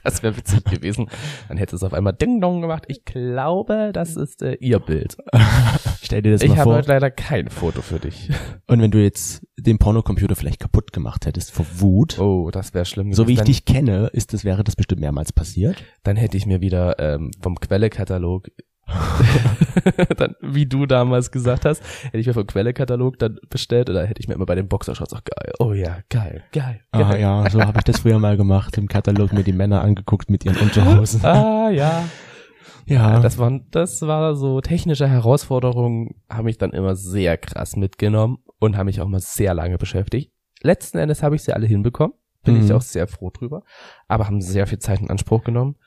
B: Das wäre witzig gewesen. Dann hätte es auf einmal Ding Dong gemacht. Ich glaube, das ist äh, ihr Bild.
A: Stell dir das
B: Ich
A: mal
B: habe
A: vor.
B: heute leider kein Foto für dich.
A: Und wenn du jetzt den Pornocomputer vielleicht kaputt gemacht hättest vor Wut,
B: Oh, das wäre schlimm.
A: so wie ich
B: dann,
A: dich kenne, ist das, wäre das bestimmt mehrmals passiert.
B: Dann hätte ich mir wieder ähm, vom Quellekatalog, dann, wie du damals gesagt hast, hätte ich mir vom Quellekatalog dann bestellt oder hätte ich mir immer bei den Boxershorts auch geil. Oh ja, geil, geil, geil.
A: Ah, ja, so habe ich das früher mal gemacht, im Katalog mir die Männer angeguckt mit ihren Unterhosen.
B: Ah, ja.
A: Ja,
B: Das war, das war so technische Herausforderungen, haben mich dann immer sehr krass mitgenommen und haben mich auch mal sehr lange beschäftigt. Letzten Endes habe ich sie alle hinbekommen, bin
A: Mhm.
B: ich auch sehr froh drüber, aber haben sehr viel Zeit in Anspruch genommen.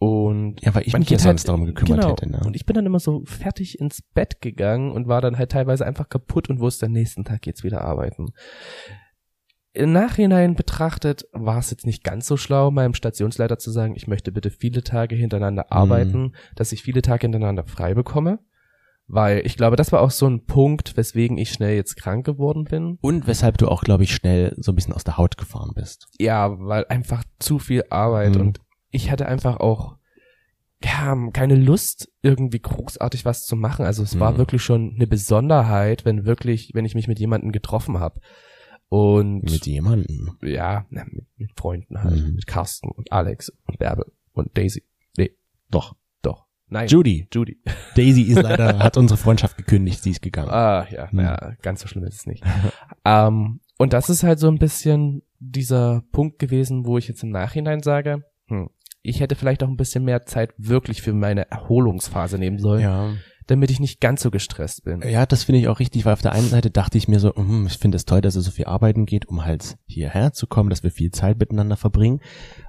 B: Und
A: ja, weil ich mich ja
B: halt-
A: sonst darum gekümmert
B: genau.
A: hätte. Ne?
B: Und ich bin dann immer so fertig ins Bett gegangen und war dann halt teilweise einfach kaputt und wusste, am nächsten Tag geht's wieder arbeiten. Im Nachhinein betrachtet war es jetzt nicht ganz so schlau, meinem Stationsleiter zu sagen, ich möchte bitte viele Tage hintereinander arbeiten, dass ich viele Tage hintereinander frei bekomme. Weil ich glaube, das war auch so ein Punkt, weswegen ich schnell jetzt krank geworden bin.
A: Und weshalb du auch, glaube ich, schnell so ein bisschen aus der Haut gefahren bist.
B: Ja, weil einfach zu viel Arbeit
A: Mhm.
B: und ich hatte einfach auch ja, keine Lust, irgendwie großartig was zu machen. Also es war
A: Mhm.
B: wirklich schon eine Besonderheit, wenn wirklich, wenn ich mich mit jemandem getroffen habe. Und
A: Mit jemandem.
B: ja, na, mit, mit Freunden halt,
A: Mhm.
B: mit Carsten und Alex und Bärbel und Daisy.
A: Doch.
B: Doch. Nein.
A: Judy.
B: Judy.
A: Daisy ist leider, hat unsere Freundschaft gekündigt, sie ist gegangen.
B: Ah, ja,
A: Hm.
B: naja, ganz so schlimm ist es nicht. ähm, und das ist halt so ein bisschen dieser Punkt gewesen, wo ich jetzt im Nachhinein sage, hm, ich hätte vielleicht auch ein bisschen mehr Zeit wirklich für meine Erholungsphase nehmen sollen,
A: Ja.
B: damit ich nicht ganz so gestresst bin.
A: Ja, das finde ich auch richtig, weil auf der einen Seite dachte ich mir so, hm, ich finde es toll, dass er so viel arbeiten geht, um halt hierher zu kommen, dass wir viel Zeit miteinander verbringen.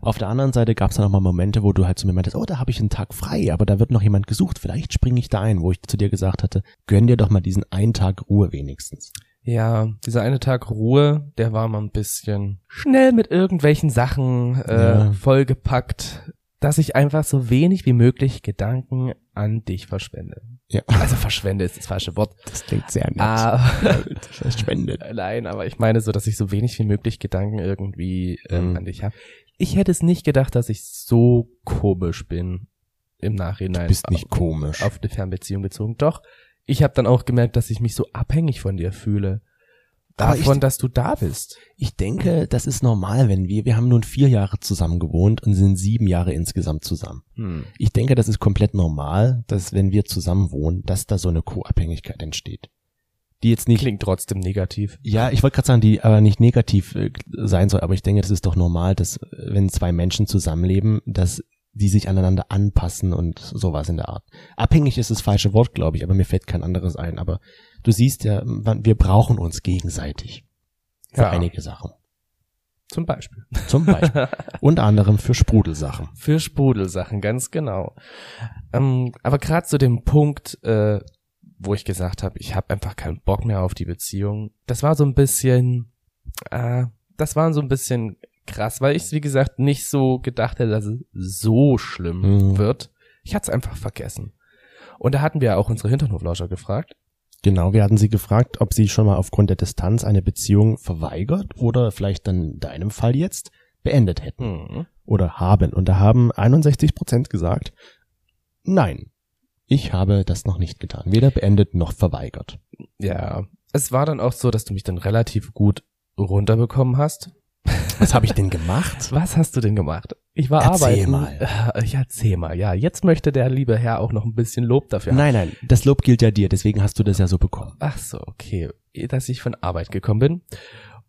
A: Auf der anderen Seite gab es dann auch mal Momente, wo du halt zu mir meintest, oh, da habe ich einen Tag frei, aber da wird noch jemand gesucht, vielleicht springe ich da ein, wo ich zu dir gesagt hatte, gönn dir doch mal diesen einen Tag Ruhe wenigstens.
B: Ja, dieser eine Tag Ruhe, der war mal ein bisschen schnell mit irgendwelchen Sachen äh,
A: Ja.
B: vollgepackt, dass ich einfach so wenig wie möglich Gedanken an dich verschwende.
A: Ja.
B: Also verschwende ist das falsche Wort.
A: Das klingt sehr nett.
B: Ah,
A: Das spendet.
B: Nein, aber ich meine so, dass ich so wenig wie möglich Gedanken irgendwie ähm,
A: Mhm.
B: an dich habe. Ich hätte es nicht gedacht, dass ich so komisch bin im Nachhinein.
A: Du bist nicht
B: auf,
A: komisch.
B: auf eine Fernbeziehung bezogen. Doch, ich habe dann auch gemerkt, dass ich mich so abhängig von dir fühle.
A: Aber ich-
B: Davon, dass du da bist.
A: Ich denke, das ist normal, wenn wir, wir haben nun vier Jahre zusammen gewohnt und sind sieben Jahre insgesamt zusammen.
B: Hm.
A: Ich denke, das ist komplett normal, dass wenn wir zusammen wohnen, dass da so eine Co-Abhängigkeit entsteht. Die jetzt nicht,
B: Klingt trotzdem negativ.
A: ja, ich wollte gerade sagen, die aber nicht negativ äh, sein soll, aber ich denke, das ist doch normal, dass wenn zwei Menschen zusammenleben, dass die sich aneinander anpassen und sowas in der Art. Abhängig ist das falsche Wort, glaube ich, aber mir fällt kein anderes ein. Aber du siehst ja, wir brauchen uns gegenseitig für
B: Ja.
A: einige Sachen.
B: Zum Beispiel.
A: Zum Beispiel. Unter anderem für Sprudelsachen.
B: Für Sprudelsachen, ganz genau. Ähm, aber gerade zu dem Punkt, äh, wo ich gesagt habe, ich habe einfach keinen Bock mehr auf die Beziehung, das war so ein bisschen, äh, das war so ein bisschen krass, weil ich wie gesagt, nicht so gedacht hätte, dass es so schlimm
A: Mhm.
B: wird. Ich hatte es einfach vergessen. Und da hatten wir auch unsere Hinterhoflauscher gefragt.
A: Genau, wir hatten sie gefragt, ob sie schon mal aufgrund der Distanz eine Beziehung verweigert oder vielleicht dann in deinem Fall jetzt beendet hätten
B: Hm.
A: oder haben. Und da haben 61 Prozent gesagt, nein, ich habe das noch nicht getan. Weder beendet noch verweigert.
B: Ja, es war dann auch so, dass du mich dann relativ gut runterbekommen hast.
A: Was habe ich denn gemacht?
B: Was hast du denn gemacht? Ich war
A: Erzähl
B: arbeiten.
A: mal.
B: Äh, Ich erzähl mal. Ja, jetzt möchte der liebe Herr auch noch ein bisschen Lob dafür haben.
A: Nein, nein, das Lob gilt ja dir, deswegen hast du das ja so bekommen.
B: Ach so, okay. Dass ich von Arbeit gekommen bin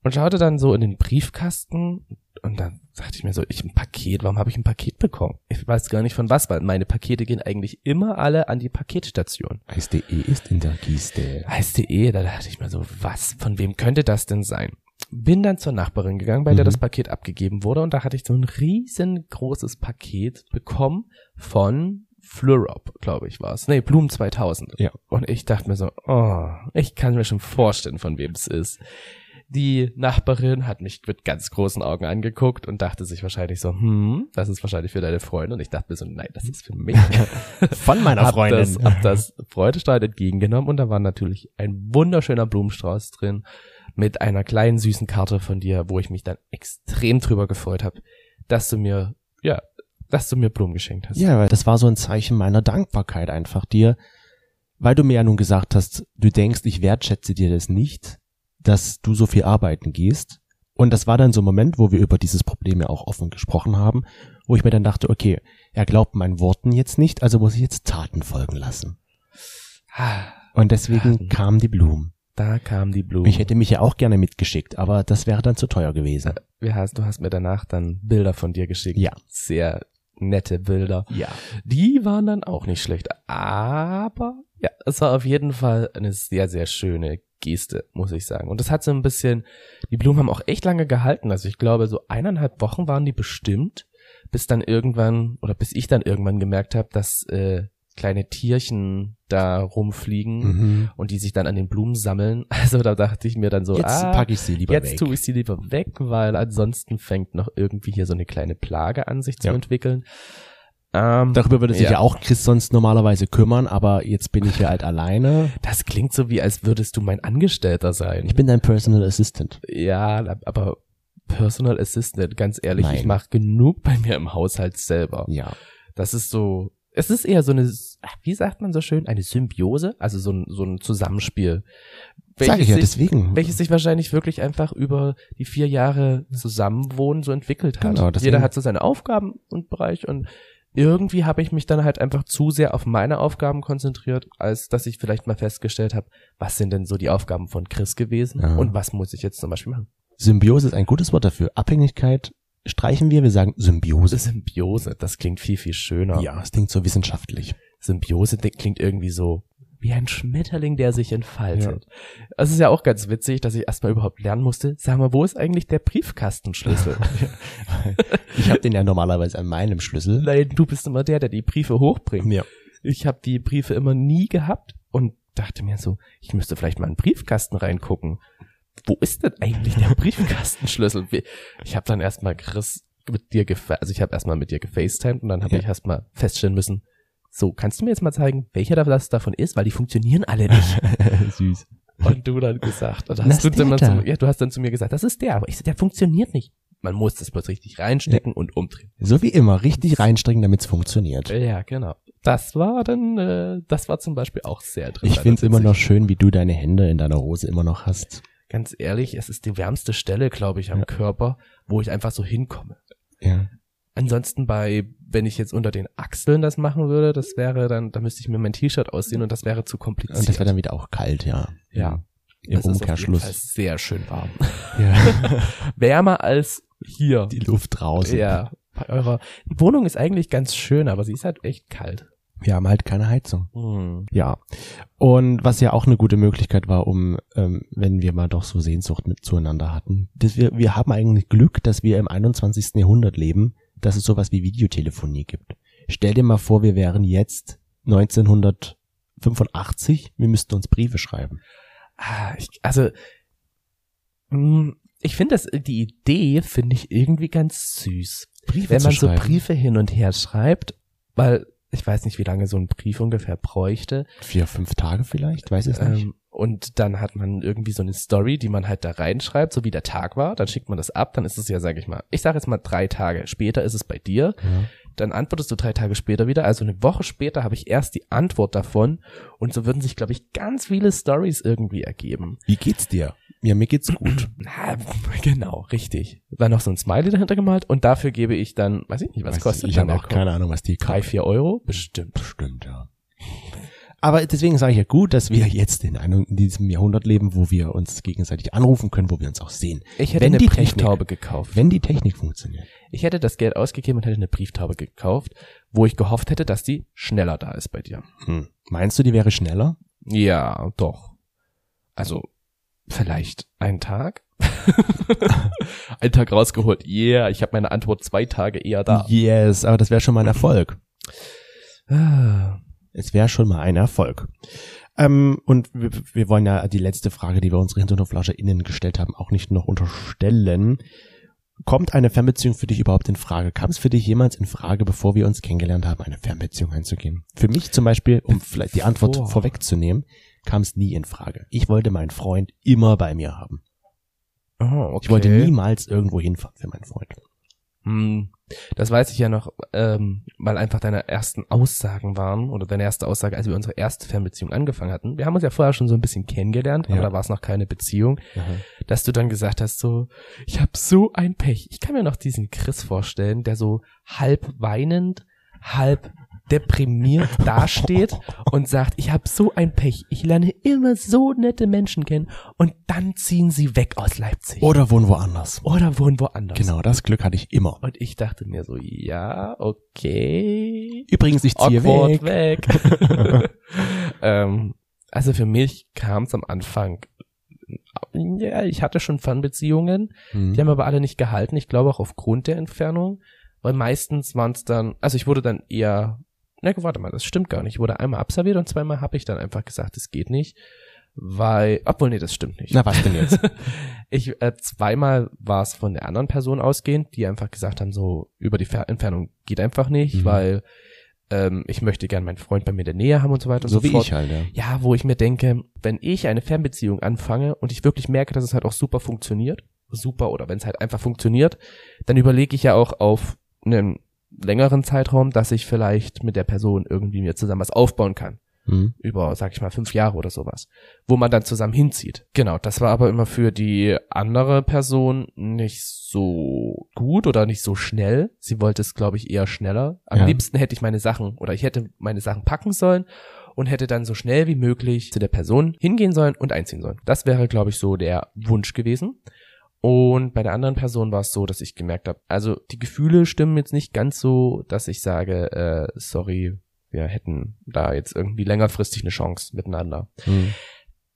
B: und schaute dann so in den Briefkasten und dann dachte ich mir so, ich ein Paket, warum habe ich ein Paket bekommen? Ich weiß gar nicht von was, weil meine Pakete gehen eigentlich immer alle an die Paketstation.
A: Eis.de ist in der Kiste.
B: Heiß.de, da dachte ich mir so, was, von wem könnte das denn sein? Bin dann zur Nachbarin gegangen, bei der
A: Mhm.
B: das Paket abgegeben wurde und da hatte ich so ein riesengroßes Paket bekommen von Flurop, glaube ich war es. Nee, Blumen 2000.
A: Ja.
B: Und ich dachte mir so, oh, ich kann mir schon vorstellen, von wem es ist. Die Nachbarin hat mich mit ganz großen Augen angeguckt und dachte sich wahrscheinlich so, hm, das ist wahrscheinlich für deine Freundin. Und ich dachte mir so, nein, das ist für mich.
A: Von meiner
B: hab
A: Freundin.
B: Das, hab das freudestrahlend entgegengenommen und da war natürlich ein wunderschöner Blumenstrauß drin mit einer kleinen süßen Karte von dir, wo ich mich dann extrem drüber gefreut habe, dass du mir, ja, dass du mir Blumen geschenkt hast.
A: Ja, weil das war so ein Zeichen meiner Dankbarkeit einfach dir, weil du mir ja nun gesagt hast, du denkst, ich wertschätze dir das nicht, dass du so viel arbeiten gehst. Und das war dann so ein Moment, wo wir über dieses Problem ja auch offen gesprochen haben, wo ich mir dann dachte, okay, er glaubt meinen Worten jetzt nicht, also muss ich jetzt Taten folgen lassen.
B: Ah,
A: Und deswegen
B: Taten.
A: kamen die Blumen.
B: Da kam die Blume.
A: Ich hätte mich ja auch gerne mitgeschickt, aber das wäre dann zu teuer gewesen.
B: Wie hast, du hast mir danach dann Bilder von dir geschickt.
A: Ja.
B: Sehr nette Bilder.
A: Ja.
B: Die waren dann auch nicht schlecht. Aber ja, es war auf jeden Fall eine sehr, sehr schöne Geste, muss ich sagen. Und das hat so ein bisschen, die Blumen haben auch echt lange gehalten. Also ich glaube, so eineinhalb Wochen waren die bestimmt, bis dann irgendwann, oder bis ich dann irgendwann gemerkt habe, dass äh, kleine Tierchen da rumfliegen
A: Mhm.
B: und die sich dann an den Blumen sammeln. Also da dachte ich mir dann so,
A: Jetzt
B: ah,
A: packe ich sie lieber
B: Jetzt
A: weg.
B: tue ich sie lieber weg, weil ansonsten fängt noch irgendwie hier so eine kleine Plage an sich zu
A: Ja.
B: entwickeln. Ähm,
A: Darüber würde sich
B: Ja.
A: ja. auch Chris sonst normalerweise kümmern, aber jetzt bin ich ja halt alleine.
B: das klingt so wie, als würdest du mein Angestellter sein.
A: Ich bin dein Personal Assistant.
B: ja, aber Personal Assistant, ganz ehrlich,
A: Nein.
B: ich mache genug bei mir im Haushalt selber.
A: Ja.
B: Das ist so, es ist eher so eine, wie sagt man so schön, eine Symbiose, also so ein, so ein Zusammenspiel.
A: Sag ich ja,
B: sich,
A: deswegen.
B: welches sich wahrscheinlich wirklich einfach über die vier Jahre Zusammenwohnen so entwickelt hat.
A: Genau,
B: Jeder hat so seine Aufgaben und Bereich und irgendwie habe ich mich dann halt einfach zu sehr auf meine Aufgaben konzentriert, als dass ich vielleicht mal festgestellt habe, was sind denn so die Aufgaben von Chris gewesen
A: Ja.
B: und was muss ich jetzt zum Beispiel machen.
A: Symbiose ist ein gutes Wort dafür. Abhängigkeit streichen wir, wir sagen Symbiose.
B: Symbiose, das klingt viel, viel schöner.
A: Ja, es klingt so wissenschaftlich.
B: Symbiose klingt irgendwie so wie ein Schmetterling, der sich entfaltet. Es ist ja auch ganz witzig, dass ich erstmal überhaupt lernen musste, sag mal, wo ist eigentlich der Briefkastenschlüssel?
A: Ich habe den ja normalerweise an meinem Schlüssel.
B: Nein, du bist immer der, der die Briefe hochbringt.
A: Ja.
B: Ich habe die Briefe immer nie gehabt und dachte mir so, ich müsste vielleicht mal in den Briefkasten reingucken. Wo ist denn eigentlich der Briefkastenschlüssel? Ich habe dann erstmal Chris mit dir gefa also ich habe erstmal mit dir gefacetimed und dann habe
A: Ja.
B: ich erstmal feststellen müssen, so, kannst du mir jetzt mal zeigen, welcher das davon ist, weil die funktionieren alle nicht.
A: Süß.
B: Und du dann gesagt,
A: Das
B: hast du, dann
A: der
B: zu,
A: da.
B: ja, du hast dann zu mir gesagt, das ist der, aber ich so, der funktioniert nicht. Man muss das bloß richtig reinstecken und umdrehen.
A: So wie immer, richtig reinstrecken, damit es funktioniert.
B: Ja, genau. Das war dann, äh, das war zum Beispiel auch sehr interessant.
A: Ich find's immer noch schön, wie du deine Hände in deiner Hose immer noch hast.
B: Ganz ehrlich, es ist die wärmste Stelle, glaube ich, am
A: Ja.
B: Körper, wo ich einfach so hinkomme.
A: Ja.
B: Ansonsten bei, wenn ich jetzt unter den Achseln das machen würde, das wäre dann, da müsste ich mir mein T-Shirt ausziehen und das wäre zu kompliziert.
A: Und das wird dann wieder auch kalt, ja.
B: Ja.
A: Im
B: Das ist
A: Umkehrschluss.
B: sehr schön warm.
A: Ja.
B: Wärmer als hier.
A: Die Luft draußen.
B: Ja. Bei eurer Wohnung ist eigentlich ganz schön, aber sie ist halt echt kalt.
A: Wir haben halt keine Heizung.
B: Hm.
A: Ja. Und was ja auch eine gute Möglichkeit war, um, ähm, wenn wir mal doch so Sehnsucht mit zueinander hatten, dass wir, wir haben eigentlich Glück, dass wir im 21. Jahrhundert leben, dass es sowas wie Videotelefonie gibt. Stell dir mal vor, wir wären jetzt 1985, wir müssten uns Briefe schreiben.
B: Ah, ich, also, mh, ich finde das, die Idee finde ich irgendwie ganz süß.
A: Briefe
B: Wenn man so. Briefe hin und her schreibt, weil ich weiß nicht, wie lange so ein Brief ungefähr bräuchte.
A: Vier, fünf Tage vielleicht, weiß ich es nicht.
B: Ähm, und dann hat man irgendwie so eine Story, die man halt da reinschreibt, so wie der Tag war. Dann schickt man das ab, dann ist es ja, sag ich mal, ich sage jetzt mal drei Tage später ist es bei dir.
A: Ja.
B: Dann antwortest du drei Tage später wieder. Also eine Woche später habe ich erst die Antwort davon. Und so würden sich, glaube ich, ganz viele Stories irgendwie ergeben.
A: Wie geht's dir? Ja, mir geht's gut.
B: Na, genau, richtig. Dann noch so ein Smiley dahinter gemalt und dafür gebe ich dann, weiß ich nicht, was
A: Weiß
B: kostet
A: ich
B: dann
A: habe auch keine Ahnung, was die
B: Drei, vier Euro? Bestimmt.
A: Bestimmt, ja. Aber deswegen sage ich ja gut, dass wir jetzt in, einem, in diesem Jahrhundert leben, wo wir uns gegenseitig anrufen können, wo wir uns auch sehen.
B: Ich hätte
A: Wenn
B: eine
A: die
B: Brieftaube gekauft.
A: Wenn die Technik funktioniert.
B: Ich hätte das Geld ausgegeben und hätte eine Brieftaube gekauft, wo ich gehofft hätte, dass die schneller da ist bei dir.
A: Hm. Meinst du, die wäre schneller?
B: Ja, doch. Also, vielleicht ein Tag? ein Tag rausgeholt. Yeah, ich habe meine Antwort zwei Tage eher da.
A: Yes, aber das wäre schon mal ein Erfolg. Es wäre schon mal ein Erfolg. Ähm, und wir, wir wollen ja die letzte Frage, die wir unsere HinterhoflauscherInnen gestellt haben, auch nicht noch unterstellen. Kommt eine Fernbeziehung für dich überhaupt in Frage? Kam es für dich jemals in Frage, bevor wir uns kennengelernt haben, eine Fernbeziehung einzugehen? Für mich zum Beispiel, um vielleicht die Antwort vorwegzunehmen, kam es nie in Frage. Ich wollte meinen Freund immer bei mir haben.
B: Oh, okay.
A: Ich wollte niemals irgendwo hinfahren für meinen Freund.
B: Hm, das weiß ich ja noch, ähm, weil einfach deine ersten Aussagen waren oder deine erste Aussage, als wir unsere erste Fernbeziehung angefangen hatten. Wir haben uns ja vorher schon so ein bisschen kennengelernt, aber
A: Ja.
B: da war es noch keine Beziehung, dass du dann gesagt hast so, ich habe so ein Pech. Ich kann mir noch diesen Chris vorstellen, der so halb weinend, halb deprimiert dasteht und sagt, ich habe so ein Pech. Ich lerne immer so nette Menschen kennen und dann ziehen sie weg aus Leipzig
A: Oder wohnen woanders.
B: oder wohnen woanders.
A: Genau, das Glück hatte ich immer.
B: Und ich dachte mir so, ja, okay.
A: Übrigens, ich ziehe
B: Awkward
A: weg.
B: weg. ähm, also für mich kam es am Anfang, ja, ich hatte schon Fernbeziehungen,
A: Hm.
B: die haben aber alle nicht gehalten. Ich glaube auch aufgrund der Entfernung, weil meistens waren es dann, also ich wurde dann eher, na warte mal, das stimmt gar nicht. Ich wurde einmal abserviert und zweimal habe ich dann einfach gesagt, es geht nicht, weil, obwohl nee, das stimmt nicht.
A: Na, was denn jetzt?
B: Ich, äh, zweimal war es von der anderen Person ausgehend, die einfach gesagt haben, so über die Fer Entfernung geht einfach nicht,
A: Mhm.
B: weil ähm, ich möchte gern meinen Freund bei mir in der Nähe haben und so weiter und
A: so
B: so,
A: wie
B: fort.
A: ich halt, ja.
B: Ja, wo ich mir denke, wenn ich eine Fernbeziehung anfange und ich wirklich merke, dass es halt auch super funktioniert, super oder wenn es halt einfach funktioniert, dann überlege ich ja auch auf einen längeren Zeitraum, dass ich vielleicht mit der Person irgendwie mir zusammen was aufbauen kann.
A: Hm.
B: Über, sag ich mal, fünf Jahre oder sowas. Wo man dann zusammen hinzieht. Genau, das war aber immer für die andere Person nicht so gut oder nicht so schnell. Sie wollte es, glaube ich, eher schneller. Am
A: Ja.
B: liebsten hätte ich meine Sachen oder ich hätte meine Sachen packen sollen und hätte dann so schnell wie möglich zu der Person hingehen sollen und einziehen sollen. Das wäre, glaube ich, so der Wunsch gewesen. Und bei der anderen Person war es so, dass ich gemerkt habe, also die Gefühle stimmen jetzt nicht ganz so, dass ich sage, äh, sorry, wir hätten da jetzt irgendwie längerfristig eine Chance miteinander.
A: Hm.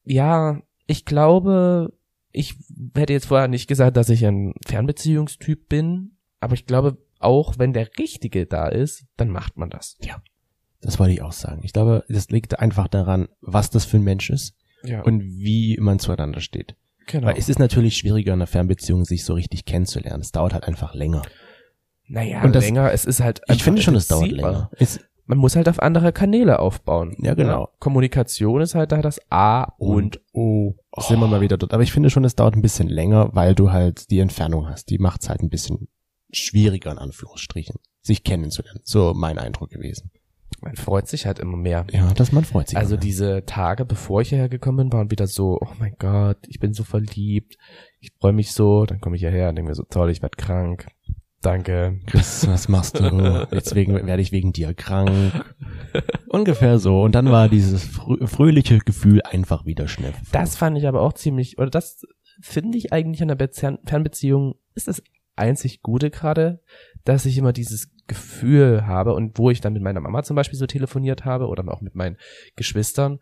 B: Ja, ich glaube, ich hätte jetzt vorher nicht gesagt, dass ich ein Fernbeziehungstyp bin, aber ich glaube, auch wenn der Richtige da ist, dann macht man das.
A: Das wollte ich auch sagen. Ich glaube, das liegt einfach daran, was das für ein Mensch ist
B: Ja,
A: und wie man zueinander steht.
B: Genau.
A: Weil es ist natürlich schwieriger in einer Fernbeziehung, sich so richtig kennenzulernen. Es dauert halt einfach länger.
B: naja,
A: und das-
B: länger, es ist halt
A: Ich finde schon, es dauert länger. Es,
B: Man muss halt auf andere Kanäle aufbauen.
A: Ja, genau.
B: Kommunikation ist halt da das A und
A: O. Sind wir mal wieder dort. Aber ich finde schon, es dauert ein bisschen länger, weil du halt die Entfernung hast. Die macht es halt ein bisschen schwieriger, in Anführungsstrichen, sich kennenzulernen. So mein Eindruck gewesen.
B: Man freut sich halt immer mehr.
A: Ja, dass man freut sich.
B: Also
A: immer.
B: diese Tage, bevor ich hierher gekommen bin, waren wieder so, oh mein Gott, ich bin so verliebt, ich freue mich so, dann komme ich hierher und denke mir so, toll, ich werde krank. Danke.
A: Chris, was machst du? Jetzt wegen, werde ich wegen dir krank. Ungefähr so. Und dann war dieses frö fröhliche Gefühl einfach wieder schnell.
B: Das fand ich aber auch ziemlich, oder das finde ich eigentlich an der Beziehung, Fernbeziehung ist das einzig Gute gerade, dass ich immer dieses Gefühl habe und wo ich dann mit meiner Mama zum Beispiel so telefoniert habe oder auch mit meinen Geschwistern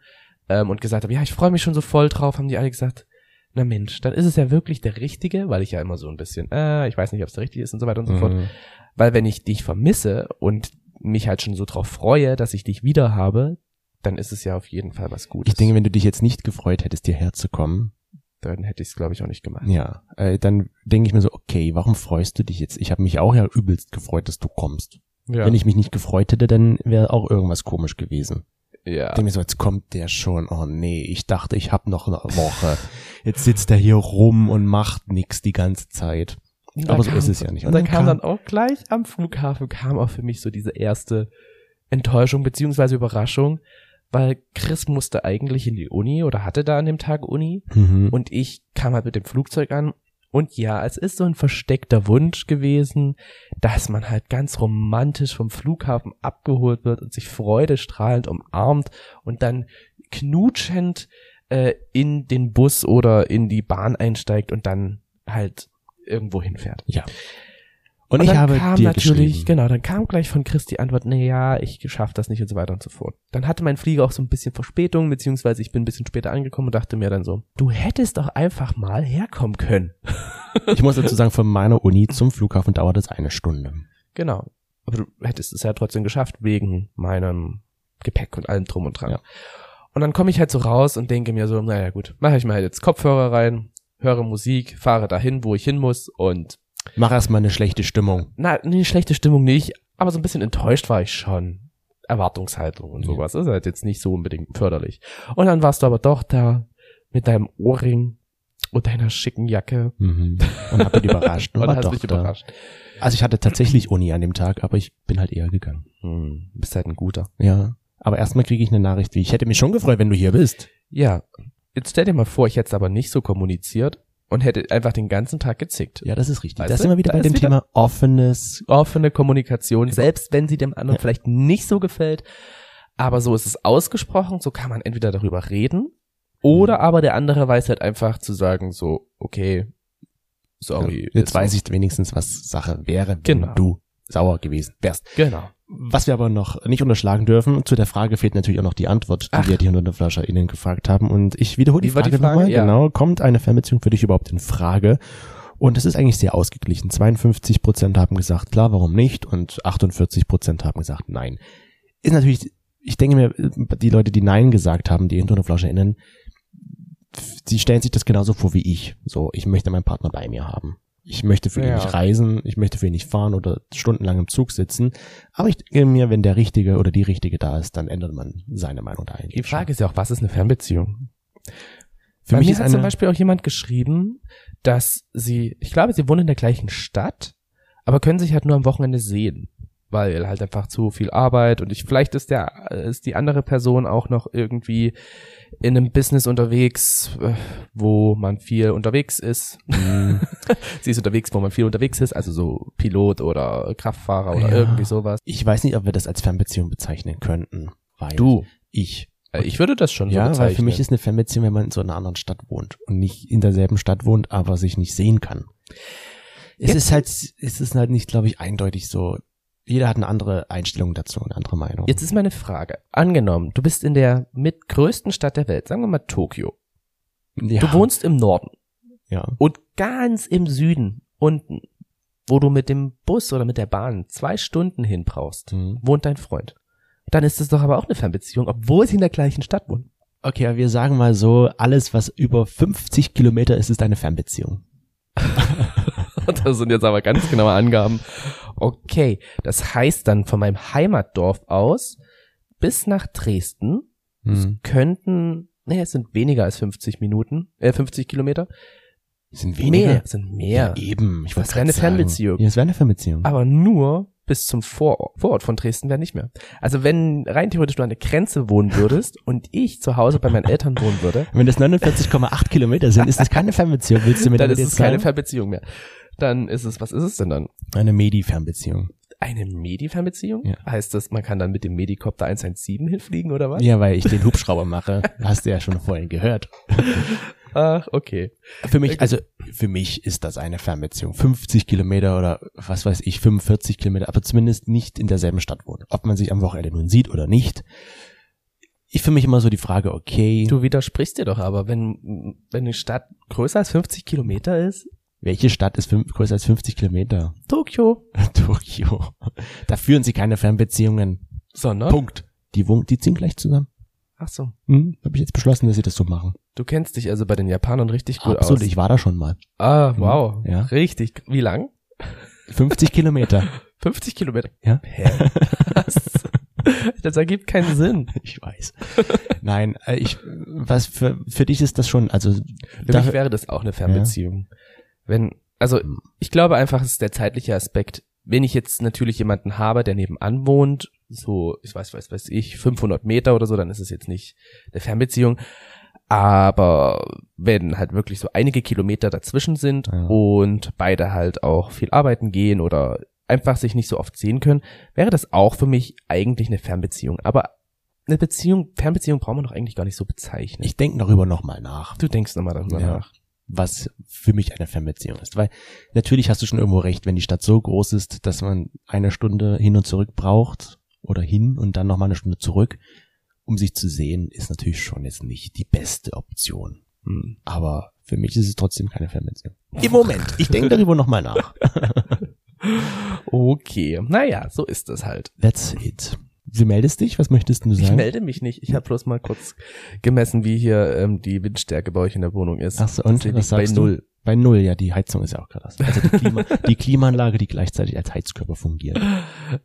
B: ähm, und gesagt habe, ja, ich freue mich schon so voll drauf, haben die alle gesagt, na Mensch, dann ist es ja wirklich der Richtige, weil ich ja immer so ein bisschen, äh, ich weiß nicht, ob es der Richtige ist und so weiter und so fort.
A: Mhm.
B: Weil wenn ich dich vermisse und mich halt schon so drauf freue, dass ich dich wieder habe, dann ist es ja auf jeden Fall was Gutes.
A: Ich denke, wenn du dich jetzt nicht gefreut hättest, hierher zu kommen,
B: dann hätte ich es, glaube ich, auch nicht gemacht.
A: ja, äh, dann denke ich mir so, okay, warum freust du dich jetzt? Ich habe mich auch ja übelst gefreut, dass du kommst.
B: Ja.
A: Wenn ich mich nicht gefreut hätte, dann wäre auch irgendwas komisch gewesen.
B: ja.
A: Ich denke mir so, jetzt kommt der schon. Oh nee, ich dachte, ich habe noch eine Woche. Jetzt sitzt er hier rum und macht nix die ganze Zeit. Aber
B: da
A: so
B: kam-
A: ist es ja nicht.
B: Und dann kam dann auch gleich am Flughafen kam auch für mich so diese erste Enttäuschung beziehungsweise Überraschung, weil Chris musste eigentlich in die Uni oder hatte da an dem Tag Uni
A: Mhm.
B: und ich kam halt mit dem Flugzeug an und ja, es ist so ein versteckter Wunsch gewesen, dass man halt ganz romantisch vom Flughafen abgeholt wird und sich freudestrahlend umarmt und dann knutschend äh, in den Bus oder in die Bahn einsteigt und dann halt irgendwo hinfährt.
A: ja. Und, ich
B: dann
A: habe
B: kam
A: dir
B: natürlich, genau, dann kam gleich von Chris die Antwort, nee, ja, ich schaff das nicht und so weiter und so fort. Dann hatte mein Flieger auch so ein bisschen Verspätung, beziehungsweise ich bin ein bisschen später angekommen und dachte mir dann so, du hättest doch einfach mal herkommen können.
A: Ich muss dazu sagen, von meiner Uni zum Flughafen dauert es eine Stunde.
B: Genau. Aber du hättest es ja trotzdem geschafft, wegen meinem Gepäck und allem drum und dran.
A: Ja.
B: Und dann komme ich halt so raus und denke mir so, naja gut, mache ich mal jetzt Kopfhörer rein, höre Musik, fahre dahin, wo ich hin muss und
A: Mach erstmal eine schlechte Stimmung.
B: na, nee, schlechte Stimmung nicht, aber so ein bisschen enttäuscht war ich schon. Erwartungshaltung und sowas. ist halt jetzt nicht so unbedingt förderlich. Und dann warst du aber doch da mit deinem Ohrring und deiner schicken Jacke
A: Mhm. Und hab ihn überrascht. Und
B: und hast mich überrascht.
A: Also ich hatte tatsächlich Uni an dem Tag, aber ich bin halt eher gegangen.
B: Hm, bist halt ein guter.
A: Ja. Aber erstmal kriege ich eine Nachricht wie, ich hätte mich schon gefreut, wenn du hier bist.
B: Ja, jetzt stell dir mal vor, ich hätte es aber nicht so kommuniziert und hätte einfach den ganzen Tag gezickt.
A: Ja, das ist richtig.
B: Weißt
A: da
B: du?
A: sind wir wieder
B: Da
A: bei dem Thema offenes.
B: Offene Kommunikation, selbst wenn sie dem anderen vielleicht nicht so gefällt. Aber so ist es ausgesprochen, so kann man entweder darüber reden oder aber der andere weiß halt einfach zu sagen so, okay, sorry.
A: Jetzt
B: ist
A: weiß ich wenigstens, was Sache wäre, wenn
B: Genau.
A: du sauer gewesen wärst.
B: Genau.
A: Was wir aber noch nicht unterschlagen dürfen, zu der Frage fehlt natürlich auch noch die Antwort, die
B: Ach.
A: wir die HundertflascherInnen gefragt haben. Und ich wiederhole die
B: war die
A: Frage,
B: Frage?
A: nochmal.
B: Ja.
A: Genau, kommt eine Fernbeziehung für dich überhaupt in Frage? Und es ist eigentlich sehr ausgeglichen. 52 Prozent haben gesagt, klar, warum nicht? Und 48 Prozent haben gesagt, nein. Ist natürlich, ich denke mir, die Leute, die Nein gesagt haben, die HundertflascherInnen, sie stellen sich das genauso vor wie ich. So, ich möchte meinen Partner bei mir haben. Ich möchte für ihn
B: Ja.
A: nicht reisen, ich möchte für ihn nicht fahren oder stundenlang im Zug sitzen. Aber ich denke mir, wenn der Richtige oder die Richtige da ist, dann ändert man seine Meinung da eigentlich.
B: Die Frage ist ja auch, was ist eine Fernbeziehung?
A: Für
B: Bei
A: mich
B: mir
A: ist
B: hat zum Beispiel auch jemand geschrieben, dass sie, ich glaube, sie wohnen in der gleichen Stadt, aber können sich halt nur am Wochenende sehen. Weil halt einfach zu viel Arbeit und ich vielleicht ist der ist die andere Person auch noch irgendwie in einem Business unterwegs, äh, wo man viel unterwegs ist.
A: Mhm.
B: Sie ist unterwegs, wo man viel unterwegs ist, also so Pilot oder Kraftfahrer oder
A: Ja.
B: irgendwie sowas.
A: Ich weiß nicht, ob wir das als Fernbeziehung bezeichnen könnten. Weil
B: Du.
A: Ich.
B: Äh, Ich würde das schon so
A: Ja,
B: bezeichnen.
A: weil für mich ist eine Fernbeziehung, wenn man in so einer anderen Stadt wohnt und nicht in derselben Stadt wohnt, aber sich nicht sehen kann. Es
B: Jetzt-
A: ist halt, es ist halt nicht, glaube ich, eindeutig so. Jeder hat eine andere Einstellung dazu, eine andere Meinung.
B: Jetzt ist meine Frage. Angenommen, du bist in der mit größten Stadt der Welt, sagen wir mal Tokio.
A: ja,
B: Du wohnst im Norden
A: ja.
B: und ganz im Süden unten, wo du mit dem Bus oder mit der Bahn zwei Stunden hin brauchst,
A: Mhm.
B: wohnt dein Freund. Dann ist es doch aber auch eine Fernbeziehung, obwohl sie in der gleichen Stadt wohnen.
A: Okay, aber wir sagen mal so, alles, was über 50 Kilometer ist, ist eine Fernbeziehung.
B: Das sind jetzt aber ganz genaue Angaben. Okay, das heißt dann von meinem Heimatdorf aus bis nach Dresden
A: Mhm.
B: könnten, nee, es sind weniger als 50 Minuten, äh, 50 Kilometer.
A: Sind weniger.
B: Mehr, sind mehr.
A: Ja, eben. Ich
B: Das
A: wollte
B: wäre eine
A: sagen.
B: Fernbeziehung.
A: Ja, es wäre eine Fernbeziehung.
B: aber nur bis zum Vorort, Vorort von Dresden wäre nicht mehr. Also wenn rein theoretisch du an der Grenze wohnen würdest und ich zu Hause bei meinen Eltern wohnen würde,
A: Wenn das 49,8 Kilometer sind, ist das keine Fernbeziehung. Willst du mir
B: dann ist es keine? Fernbeziehung mehr. Dann ist es, was ist es denn dann?
A: Eine Medi-Fernbeziehung.
B: Eine Medi-Fernbeziehung?
A: Ja.
B: Heißt das, man kann dann mit dem Medikopter 117 hinfliegen oder was?
A: Ja, weil ich den Hubschrauber mache. Hast du ja schon vorhin gehört.
B: Ach, okay.
A: Für mich, also für mich ist das eine Fernbeziehung. 50 Kilometer oder was weiß ich, 45 Kilometer, aber zumindest nicht in derselben Stadt wohnen. Ob man sich am Wochenende nun sieht oder nicht. Ich für mich immer so die Frage, okay,
B: Du widersprichst dir doch aber, wenn, wenn eine Stadt größer als 50 Kilometer ist,
A: welche Stadt ist fünf, größer als 50 Kilometer?
B: Tokio,
A: Tokio. Da führen sie keine Fernbeziehungen.
B: sondern,
A: Punkt. Die, die ziehen gleich zusammen.
B: ach so,
A: Hm, Habe ich jetzt beschlossen, dass sie das so machen.
B: du kennst dich also bei den Japanern richtig gut
A: Absolut,
B: aus.
A: ich war da schon mal.
B: Ah, wow.
A: Ja.
B: Richtig. Wie lang?
A: 50 Kilometer.
B: 50 Kilometer.
A: Ja.
B: Hä? Das ergibt keinen Sinn.
A: Ich weiß. Nein, äh, ich, was für, für dich ist das schon, also,
B: Für mich wäre das auch eine Fernbeziehung. Wenn, also, ich glaube einfach, es ist der zeitliche Aspekt. Wenn ich jetzt natürlich jemanden habe, der nebenan wohnt, so, ich weiß, weiß, weiß ich, 500 Meter oder so, dann ist es jetzt nicht eine Fernbeziehung. Aber wenn halt wirklich so einige Kilometer dazwischen sind
A: Ja.
B: und beide halt auch viel arbeiten gehen oder einfach sich nicht so oft sehen können, wäre das auch für mich eigentlich eine Fernbeziehung. Aber eine Beziehung, Fernbeziehung braucht man doch eigentlich gar nicht so bezeichnen.
A: ich denke darüber nochmal nach,
B: du denkst nochmal darüber
A: Ja.
B: nach.
A: Was für mich eine Fernbeziehung ist. Weil natürlich hast du schon irgendwo recht, wenn die Stadt so groß ist, dass man eine Stunde hin und zurück braucht oder hin und dann nochmal eine Stunde zurück, um sich zu sehen, ist natürlich schon jetzt nicht die beste Option.
B: Hm.
A: Aber für mich ist es trotzdem keine Fernbeziehung. Im Moment. Ich denke darüber nochmal nach.
B: Okay, naja, so ist es halt.
A: That's it. Du meldest dich? Was möchtest du sagen?
B: Ich melde mich nicht. Ich habe bloß mal kurz gemessen, wie hier ähm, die Windstärke bei euch in der Wohnung ist.
A: Ach so, und was
B: liegt bei
A: sagst
B: null.
A: du? Bei null, ja, die Heizung ist ja auch krass. Also die, Klima, die Klimaanlage, die gleichzeitig als Heizkörper fungiert.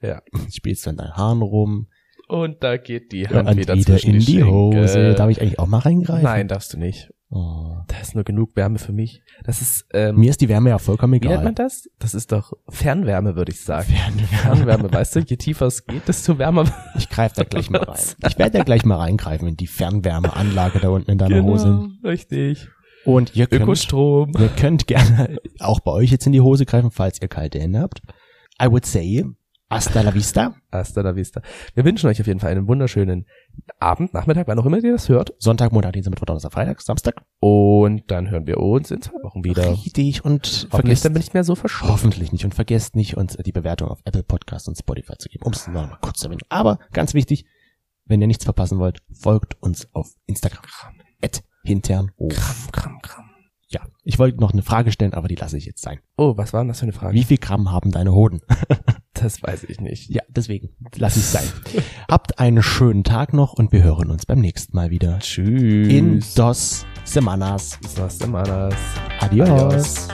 B: Ja.
A: Spielst du an deinen Haaren rum
B: Und da geht die Hand
A: und
B: wieder,
A: wieder in die. Hose. Darf ich eigentlich auch mal reingreifen?
B: Nein, darfst du nicht.
A: Oh.
B: Da ist nur genug Wärme für mich. Das ist, ähm,
A: Mir ist die Wärme ja vollkommen
B: wie nennt
A: egal.
B: man das? Das ist doch Fernwärme, würde ich sagen.
A: Fernwärme.
B: Fernwärme, weißt du, je tiefer es geht, desto wärmer.
A: Ich greife da gleich mal rein. Ich werde da gleich mal reingreifen in die Fernwärmeanlage da unten in deiner Hose.
B: Genau, richtig.
A: Und ihr könnt,
B: Ökostrom.
A: ihr könnt gerne auch bei euch jetzt in die Hose greifen, falls ihr kalte Hände habt. I would say, hasta la vista.
B: Hasta la vista. Wir wünschen euch auf jeden Fall einen wunderschönen Abend, Nachmittag, wann auch immer ihr das hört.
A: Sonntag, Montag, Dienstag, Mittwoch, Donnerstag, Freitag, Samstag.
B: Und dann hören wir uns in zwei Wochen wieder.
A: Richtig und vergesst
B: dann bin ich nicht mehr so verschwunden.
A: Hoffentlich nicht. Und vergesst nicht, uns die Bewertung auf Apple Podcast und Spotify zu geben, um es noch mal kurz zu erwähnen. Aber ganz wichtig, wenn ihr nichts verpassen wollt, folgt uns auf Instagram. At hintern.
B: Kram, kram, kram.
A: Ich wollte noch eine Frage stellen, aber die lasse ich jetzt sein.
B: Oh, was war denn das für eine Frage?
A: Wie viel Gramm haben deine Hoden?
B: Das weiß ich nicht.
A: Ja, deswegen lasse ich sein. Habt einen schönen Tag noch und wir hören uns beim nächsten Mal wieder.
B: Tschüss.
A: In dos semanas.
B: Dos semanas.
A: Adios.
B: Adios.